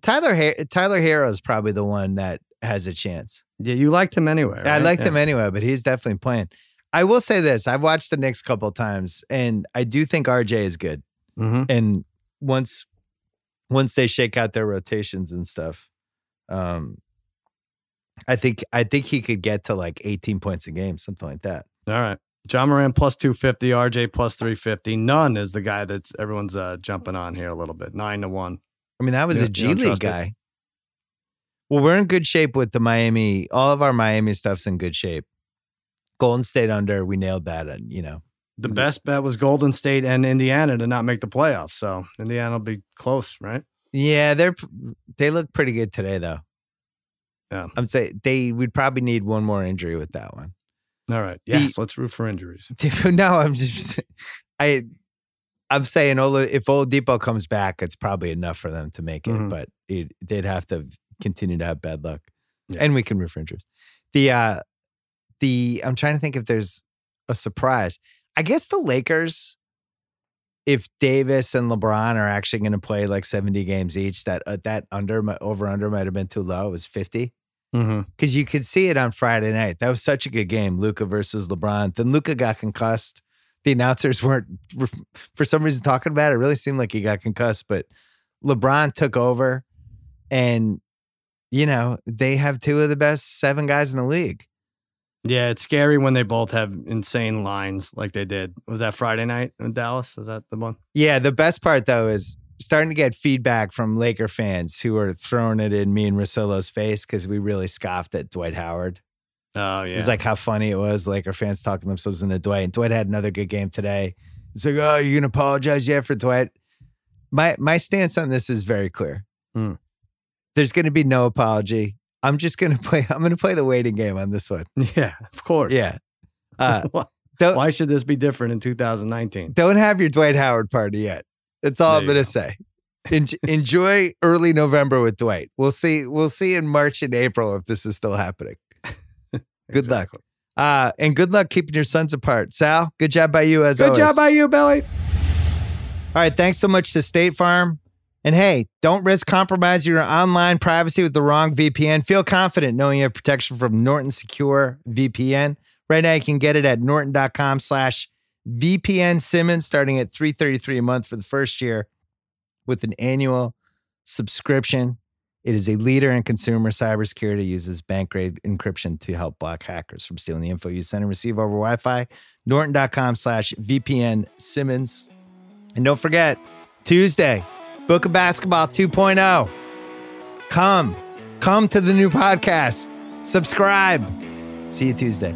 Tyler ha- Tyler Herro is probably the one that has a chance. Yeah. You liked him anyway. I liked Yeah. him anyway, but he's definitely playing. I will say this: I've watched the Knicks a couple times, and I do think RJ is good. Mhm. And once once they shake out their rotations and stuff, um, I think I think he could get to like 18 points a game, something like that. All right. Ja Morant plus 250, RJ plus 350. None is the guy that's everyone's uh, jumping on here a little bit. Nine to one. I mean, that was Yeah, a G League trust it? guy. Well, we're in good shape with the Miami. All of our Miami stuff's in good shape. Golden State under, we nailed that, and you know, The best bet was Golden State and Indiana to not make the playoffs. So Indiana will be close, right? yeah, they're they look pretty good today, though. Yeah. I'm saying they would probably need one more injury with that one. All right. Yes. let's root for injuries. no, I'm just I I'm saying Ola, if Oladipo comes back, it's probably enough for them to make it, Mhm. but it, they'd have to continue to have bad luck. Yeah. And we can root for injuries. The uh the I'm trying to think if there's a surprise. I guess the Lakers if Davis and LeBron are actually going to play like 70 games each, that uh, that under mi- over under might have been too low. It was 50 Mm-hmm. because you could see it on Friday night. That was such a good game, Luka versus LeBron. Then Luka got concussed. The announcers weren't, for some reason, talking about it. It really seemed like he got concussed, but LeBron took over, and you know they have two of the best seven guys in the league. Yeah, it's scary when they both have insane lines like they did. Was that Friday night in Dallas? Was that the one? Yeah, the best part though is starting to get feedback from Laker fans who are throwing it in me and Russillo's face because we really scoffed at Dwight Howard. Oh yeah. It was like how funny it was. Laker fans talking themselves into Dwight. And Dwight had another good game today. It's like, oh, you're gonna apologize yet for Dwight? My my stance on this is very clear. Hmm. There's gonna be no apology. I'm just gonna play. I'm gonna play the waiting game on this one. yeah, of course. Yeah. Uh, Why- don't Why should this be different in 2019? don't have your Dwight Howard party yet. That's all There I'm gonna go. say. En- enjoy early November with Dwight. We'll see. We'll see in March and April if this is still happening. Good luck. Uh, and good luck keeping your sons apart. Sal, good job by you as Good always. Good job by you, Billy. All right, thanks so much to State Farm. And hey, don't risk compromising your online privacy with the wrong VPN. Feel confident knowing you have protection from Norton Secure VPN. Right now, you can get it at norton.com slash VPN Simmons, starting at 333 a month for the first year with an annual subscription. It is a leader in consumer cybersecurity, uses bank grade encryption to help block hackers from stealing the info you send and receive over Wi Fi. Norton.com slash VPN Simmons. And don't forget, Tuesday, Book of Basketball 2.0. Come, come to the new podcast. Subscribe. See you Tuesday.